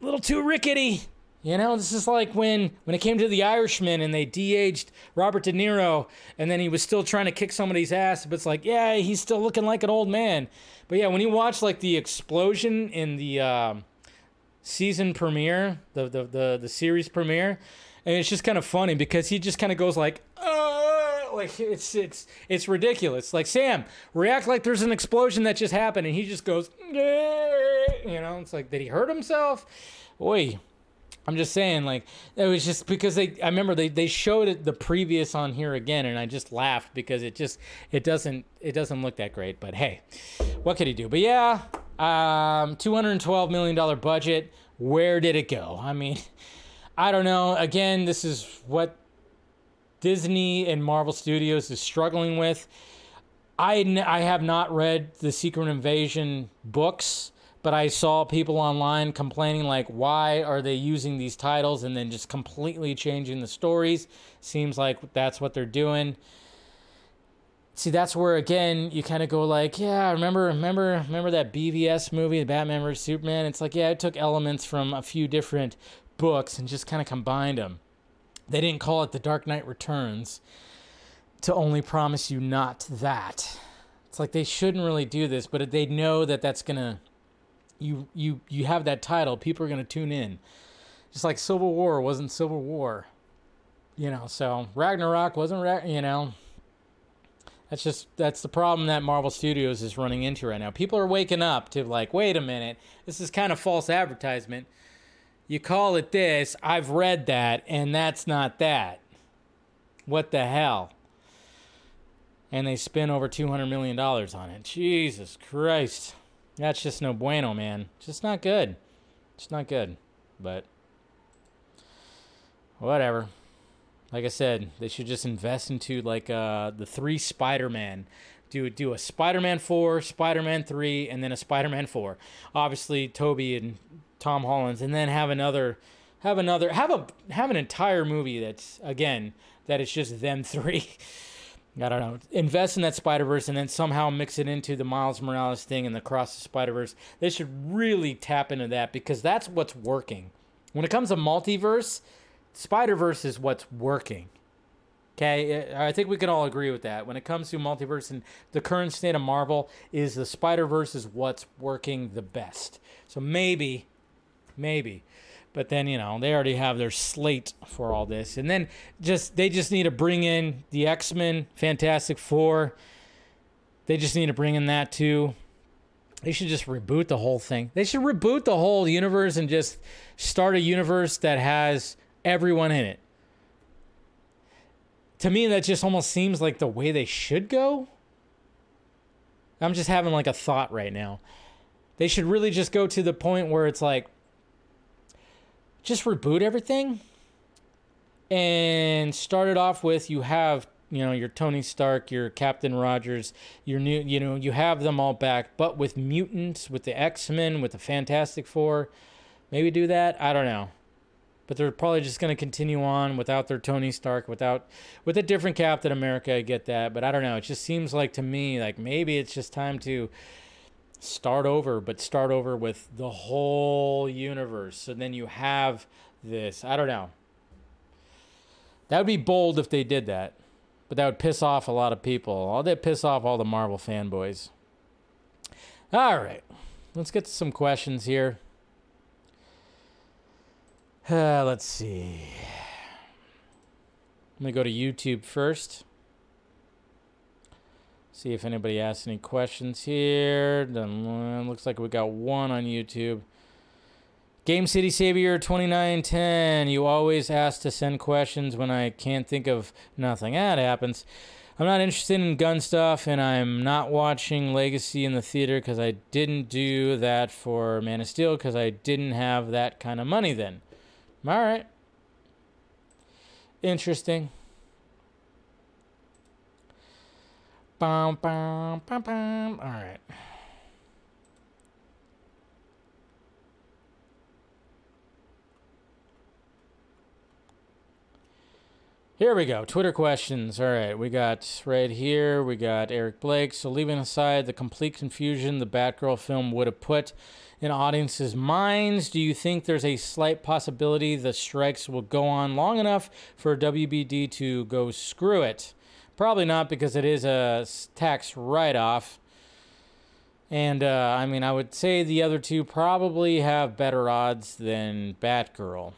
A: a little too rickety. You know, this is like when when it came to The Irishman and they de-aged Robert De Niro, and then he was still trying to kick somebody's ass. But it's like, yeah, he's still looking like an old man. But yeah, when you watch like the explosion in the um, season premiere, the the the, the series premiere, and it's just kind of funny because he just kind of goes like, uh, like it's it's it's ridiculous. Like Sam, react like there's an explosion that just happened, and he just goes, you know, it's like did he hurt himself? Oi. I'm just saying, like it was just because they. I remember they, they showed it the previous on here again, and I just laughed because it just it doesn't it doesn't look that great. But hey, what could he do? But yeah, um, $212 million budget. Where did it go? I mean, I don't know. Again, this is what Disney and Marvel Studios is struggling with. I, I have not read the Secret Invasion books, but I saw people online complaining, like, why are they using these titles and then just completely changing the stories? Seems like that's what they're doing see that's where again you kind of go like yeah remember remember remember that bvs movie the batman vs superman? It's like yeah it took elements from a few different books and just kind of combined them they didn't call it the dark knight returns to only promise you not that. It's like they shouldn't really do this but they know that that's gonna you you you have that title. People are gonna tune in. Just like civil war wasn't civil war you know so ragnarok wasn't you know that's just that's the problem that Marvel Studios is running into right now. People are waking up to like, wait a minute, this is kind of false advertisement. You call it this, I've read that, and that's not that. What the hell? And they spend over two hundred million dollars on it. Jesus Christ. That's just no bueno, man. Just not good. It's not good. But whatever like I said, they should just invest into like uh, the three Spider-Man. Do do a Spider-Man four, Spider-Man three, and then a Spider-Man four. Obviously, Tobey and Tom Holland's, and then have another, have another, have a have an entire movie that's again that it's just them three. I don't know. Invest in that Spider Verse and then somehow mix it into the Miles Morales thing and the Cross the Spider Verse. They should really tap into that because that's what's working. When it comes to multiverse, Spider Verse is what's working. Okay, I think we can all agree with that. When it comes to multiverse and the current state of Marvel, is the Spider Verse is what's working the best. So maybe, maybe, but then you know they already have their slate for all this, and then just they just need to bring in the X Men, Fantastic Four. They just need to bring in that too. They should just reboot the whole thing. They should reboot the whole universe and just start a universe that has everyone in it. To me, that just almost seems like the way they should go. I'm just having like a thought right now. They should really just go to the point where it's like, just reboot everything and start it off with you have you know your Tony Stark, your Captain Rogers, your new you know you have them all back, but with mutants, with the X Men, with the Fantastic Four, Maybe do that. I don't know. But they're probably just going to continue on without their Tony Stark, without with a different Captain America. I get that, but I don't know. It just seems like to me like maybe it's just time to start over, but start over with the whole universe. So then you have this. I don't know. That would be bold if they did that, but that would piss off a lot of people. All that piss off all the Marvel fanboys. All right, let's get to some questions here. Uh, let's see. I'm going to go to YouTube first. See if anybody asks any questions here. Done, looks like we got one on YouTube. Game City Savior 2910. You always ask to send questions when I can't think of nothing. That happens. I'm not interested in gun stuff, and I'm not watching Legacy in the theater because I didn't do that for Man of Steel because I didn't have that kind of money then. All right. Interesting. Bum, bum, bum, bum. All right. Here we go. Twitter questions. All right. We got right here, we got Eric Blake. So, leaving aside the complete confusion the Batgirl film would have put in audiences' minds, do you think there's a slight possibility the strikes will go on long enough for WBD to go screw it? Probably not because it is a tax write off. And uh, I mean, I would say the other two probably have better odds than Batgirl.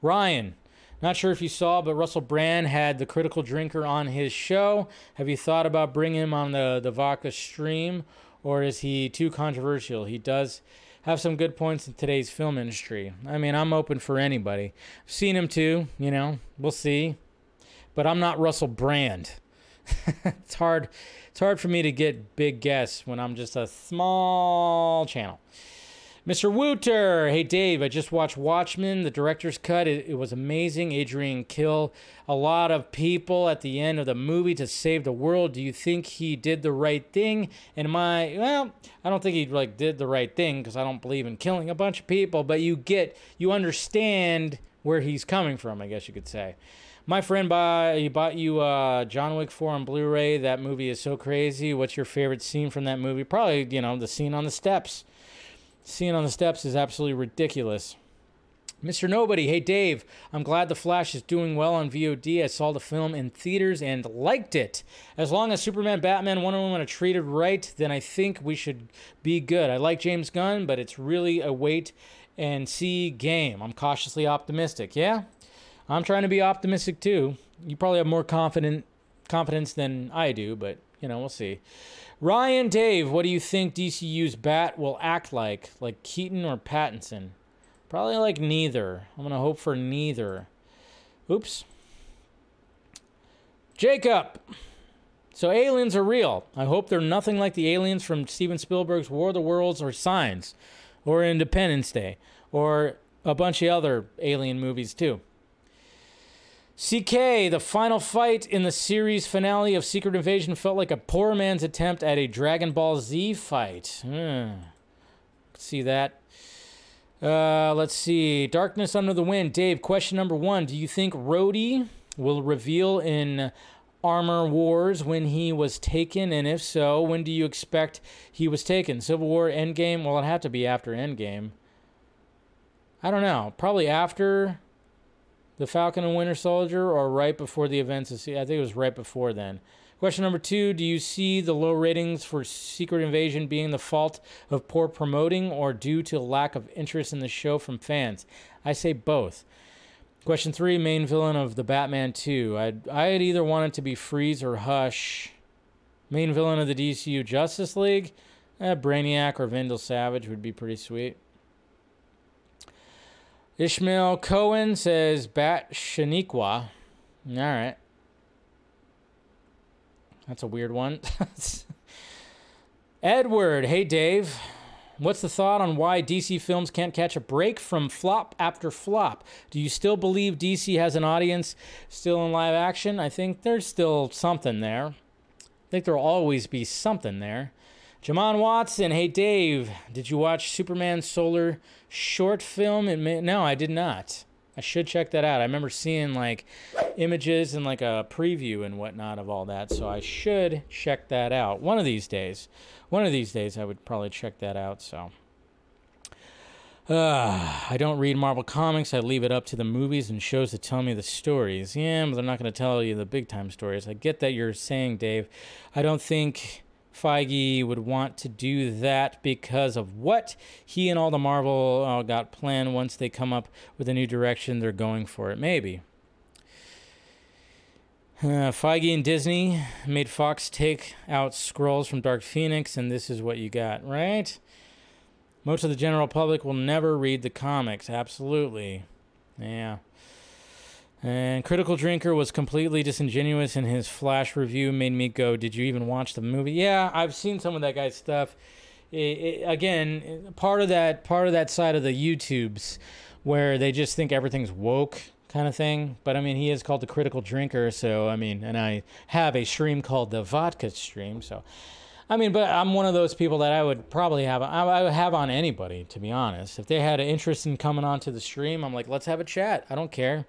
A: Ryan, not sure if you saw, but Russell Brand had the Critical Drinker on his show. Have you thought about bringing him on the, the Vodka stream, or is he too controversial? He does have some good points in today's film industry. I mean, I'm open for anybody. I've seen him too, you know, we'll see but I'm not Russell Brand. it's hard. It's hard for me to get big guests when I'm just a small channel. Mr. Wooter, hey Dave, I just watched Watchmen, the director's cut. It, it, was amazing. Adrian kill a lot of people at the end of the movie to save the world. Do you think he did the right thing? And my well, I don't think he like did the right thing because I don't believe in killing a bunch of people. But you get, you understand where he's coming from. I guess you could say my friend buy he bought you uh, John Wick 4 on Blu-ray. That movie is so crazy. What's your favorite scene from that movie? Probably, you know, the scene on the steps. Scene on the steps is absolutely ridiculous. Mr. Nobody, hey Dave, I'm glad The Flash is doing well on VOD. I saw the film in theaters and liked it. As long as Superman, Batman, Wonder Woman are treated right, then I think we should be good. I like James Gunn, but it's really a wait and see game. I'm cautiously optimistic. Yeah? I'm trying to be optimistic too. You probably have more confident confidence than I do, but you know, we'll see. Ryan Dave, what do you think DCU's Bat will act like? Like Keaton or Pattinson? Probably like neither. I'm going to hope for neither. Oops. Jacob. So aliens are real. I hope they're nothing like the aliens from Steven Spielberg's War of the Worlds or Signs or Independence Day or a bunch of other alien movies too. CK, the final fight in the series finale of Secret Invasion felt like a poor man's attempt at a Dragon Ball Z fight. Hmm. See that? Uh, let's see. Darkness Under the Wind. Dave, question number one. Do you think Rhodey will reveal in Armor Wars when he was taken? And if so, when do you expect he was taken? Civil War, Endgame? Well, it had to be after Endgame. I don't know. Probably after the Falcon and Winter Soldier or right before the events of I think it was right before then. Question number two Do you see the low ratings for Secret Invasion being the fault of poor promoting or due to lack of interest in the show from fans? I say both. Question three Main villain of the Batman 2. I'd, I'd either want it to be Freeze or Hush. Main villain of the DCU Justice League? Eh, Brainiac or Vandal Savage would be pretty sweet. Ishmael Cohen says Bat Shaniqua. All right. That's a weird one. Edward, hey Dave. What's the thought on why DC films can't catch a break from flop after flop? Do you still believe DC has an audience still in live action? I think there's still something there. I think there'll always be something there. Jamon Watson, hey Dave, did you watch Superman Solar short film? May- no, I did not. I should check that out. I remember seeing like images and like a preview and whatnot of all that, so I should check that out one of these days. One of these days, I would probably check that out. So. Uh, I don't read Marvel comics. I leave it up to the movies and shows to tell me the stories. Yeah, but they're not going to tell you the big time stories. I get that you're saying, Dave. I don't think Feige would want to do that because of what he and all the Marvel uh, got planned once they come up with a new direction they're going for it. Maybe. Uh, Feige and Disney made Fox take out Skrulls from Dark Phoenix, and this is what you got, right? Most of the general public will never read the comics. Absolutely. Yeah. And Critical Drinker was completely disingenuous in his flash review, made me go, Did you even watch the movie? Yeah, I've seen some of that guy's stuff. It, it, again, part of that part of that side of the YouTubes where they just think everything's woke kind of thing. But I mean, he is called the Critical Drinker, so I mean, and I have a stream called the Vodka Stream, so I mean, but I'm one of those people that I would probably have. I would have on anybody, to be honest. If they had an interest in coming onto the stream, I'm like, let's have a chat. I don't care.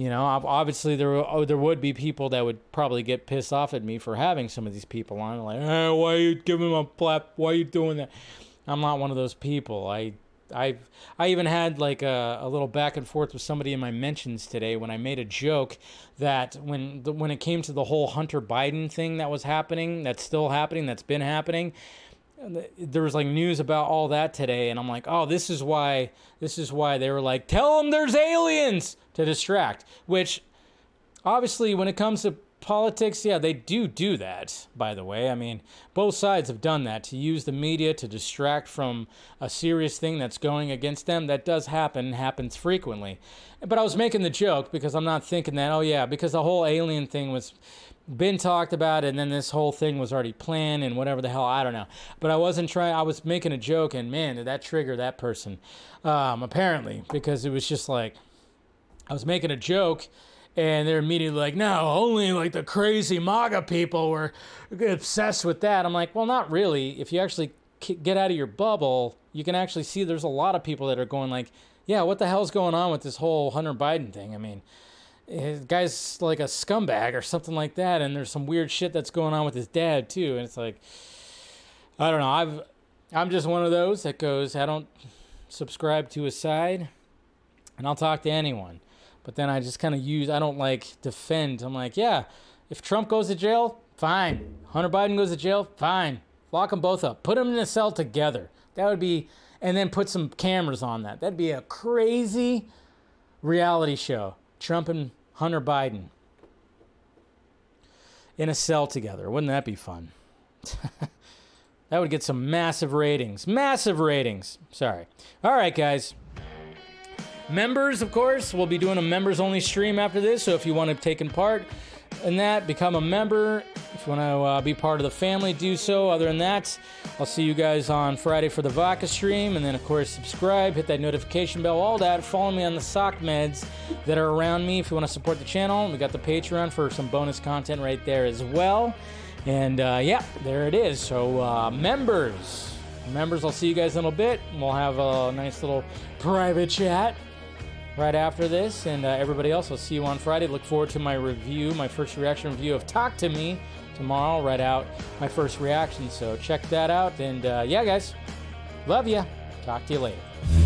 A: You know, obviously there oh, there would be people that would probably get pissed off at me for having some of these people on. Like, hey, why are you giving them a plap? Why are you doing that? I'm not one of those people. I I I even had like a, a little back and forth with somebody in my mentions today when I made a joke that when the, when it came to the whole Hunter Biden thing that was happening, that's still happening, that's been happening there was like news about all that today and i'm like oh this is why this is why they were like tell them there's aliens to distract which obviously when it comes to politics yeah they do do that by the way. I mean both sides have done that to use the media to distract from a serious thing that's going against them. That does happen happens frequently. But i was making the joke because i'm not thinking that oh yeah because the whole alien thing was been talked about and then this whole thing was already planned and whatever the hell i don't know. But i wasn't trying i was making a joke and man did that trigger that person um, apparently because it was just like i was making a joke and they're immediately like no only like the crazy maga people were obsessed with that. I'm like well not really. If you actually get out of your bubble you can actually see there's a lot of people that are going like yeah what the hell's going on with this whole hunter biden thing? I mean his guy's like a scumbag or something like that, and there's some weird shit that's going on with his dad too, and it's like, I don't know. I've I'm just one of those that goes, I don't subscribe to his side, and I'll talk to anyone, but then I just kind of use, I don't like defend. I'm like, yeah, if Trump goes to jail, fine. Hunter Biden goes to jail, fine. Lock them both up. Put them in a cell together. That would be, and then put some cameras on that. That'd be a crazy reality show. Trump and Hunter Biden in a cell together. Wouldn't that be fun? that would get some massive ratings. Massive ratings. Sorry. All right, guys. Members, of course, we'll be doing a members only stream after this. So if you want to take in part in that, become a member. If you want to uh, be part of the family, do so. Other than that, I'll see you guys on Friday for the Vodka stream. And then, of course, subscribe, hit that notification bell, all that. Follow me on the sock meds that are around me if you want to support the channel. We got the Patreon for some bonus content right there as well. And uh, yeah, there it is. So, uh, members, members, I'll see you guys in a little bit. We'll have a nice little private chat right after this. And uh, everybody else, I'll see you on Friday. Look forward to my review, my first reaction review of Talk to Me tomorrow. I'll out my first reaction. So check that out. And uh, yeah, guys, love you. Talk to you later.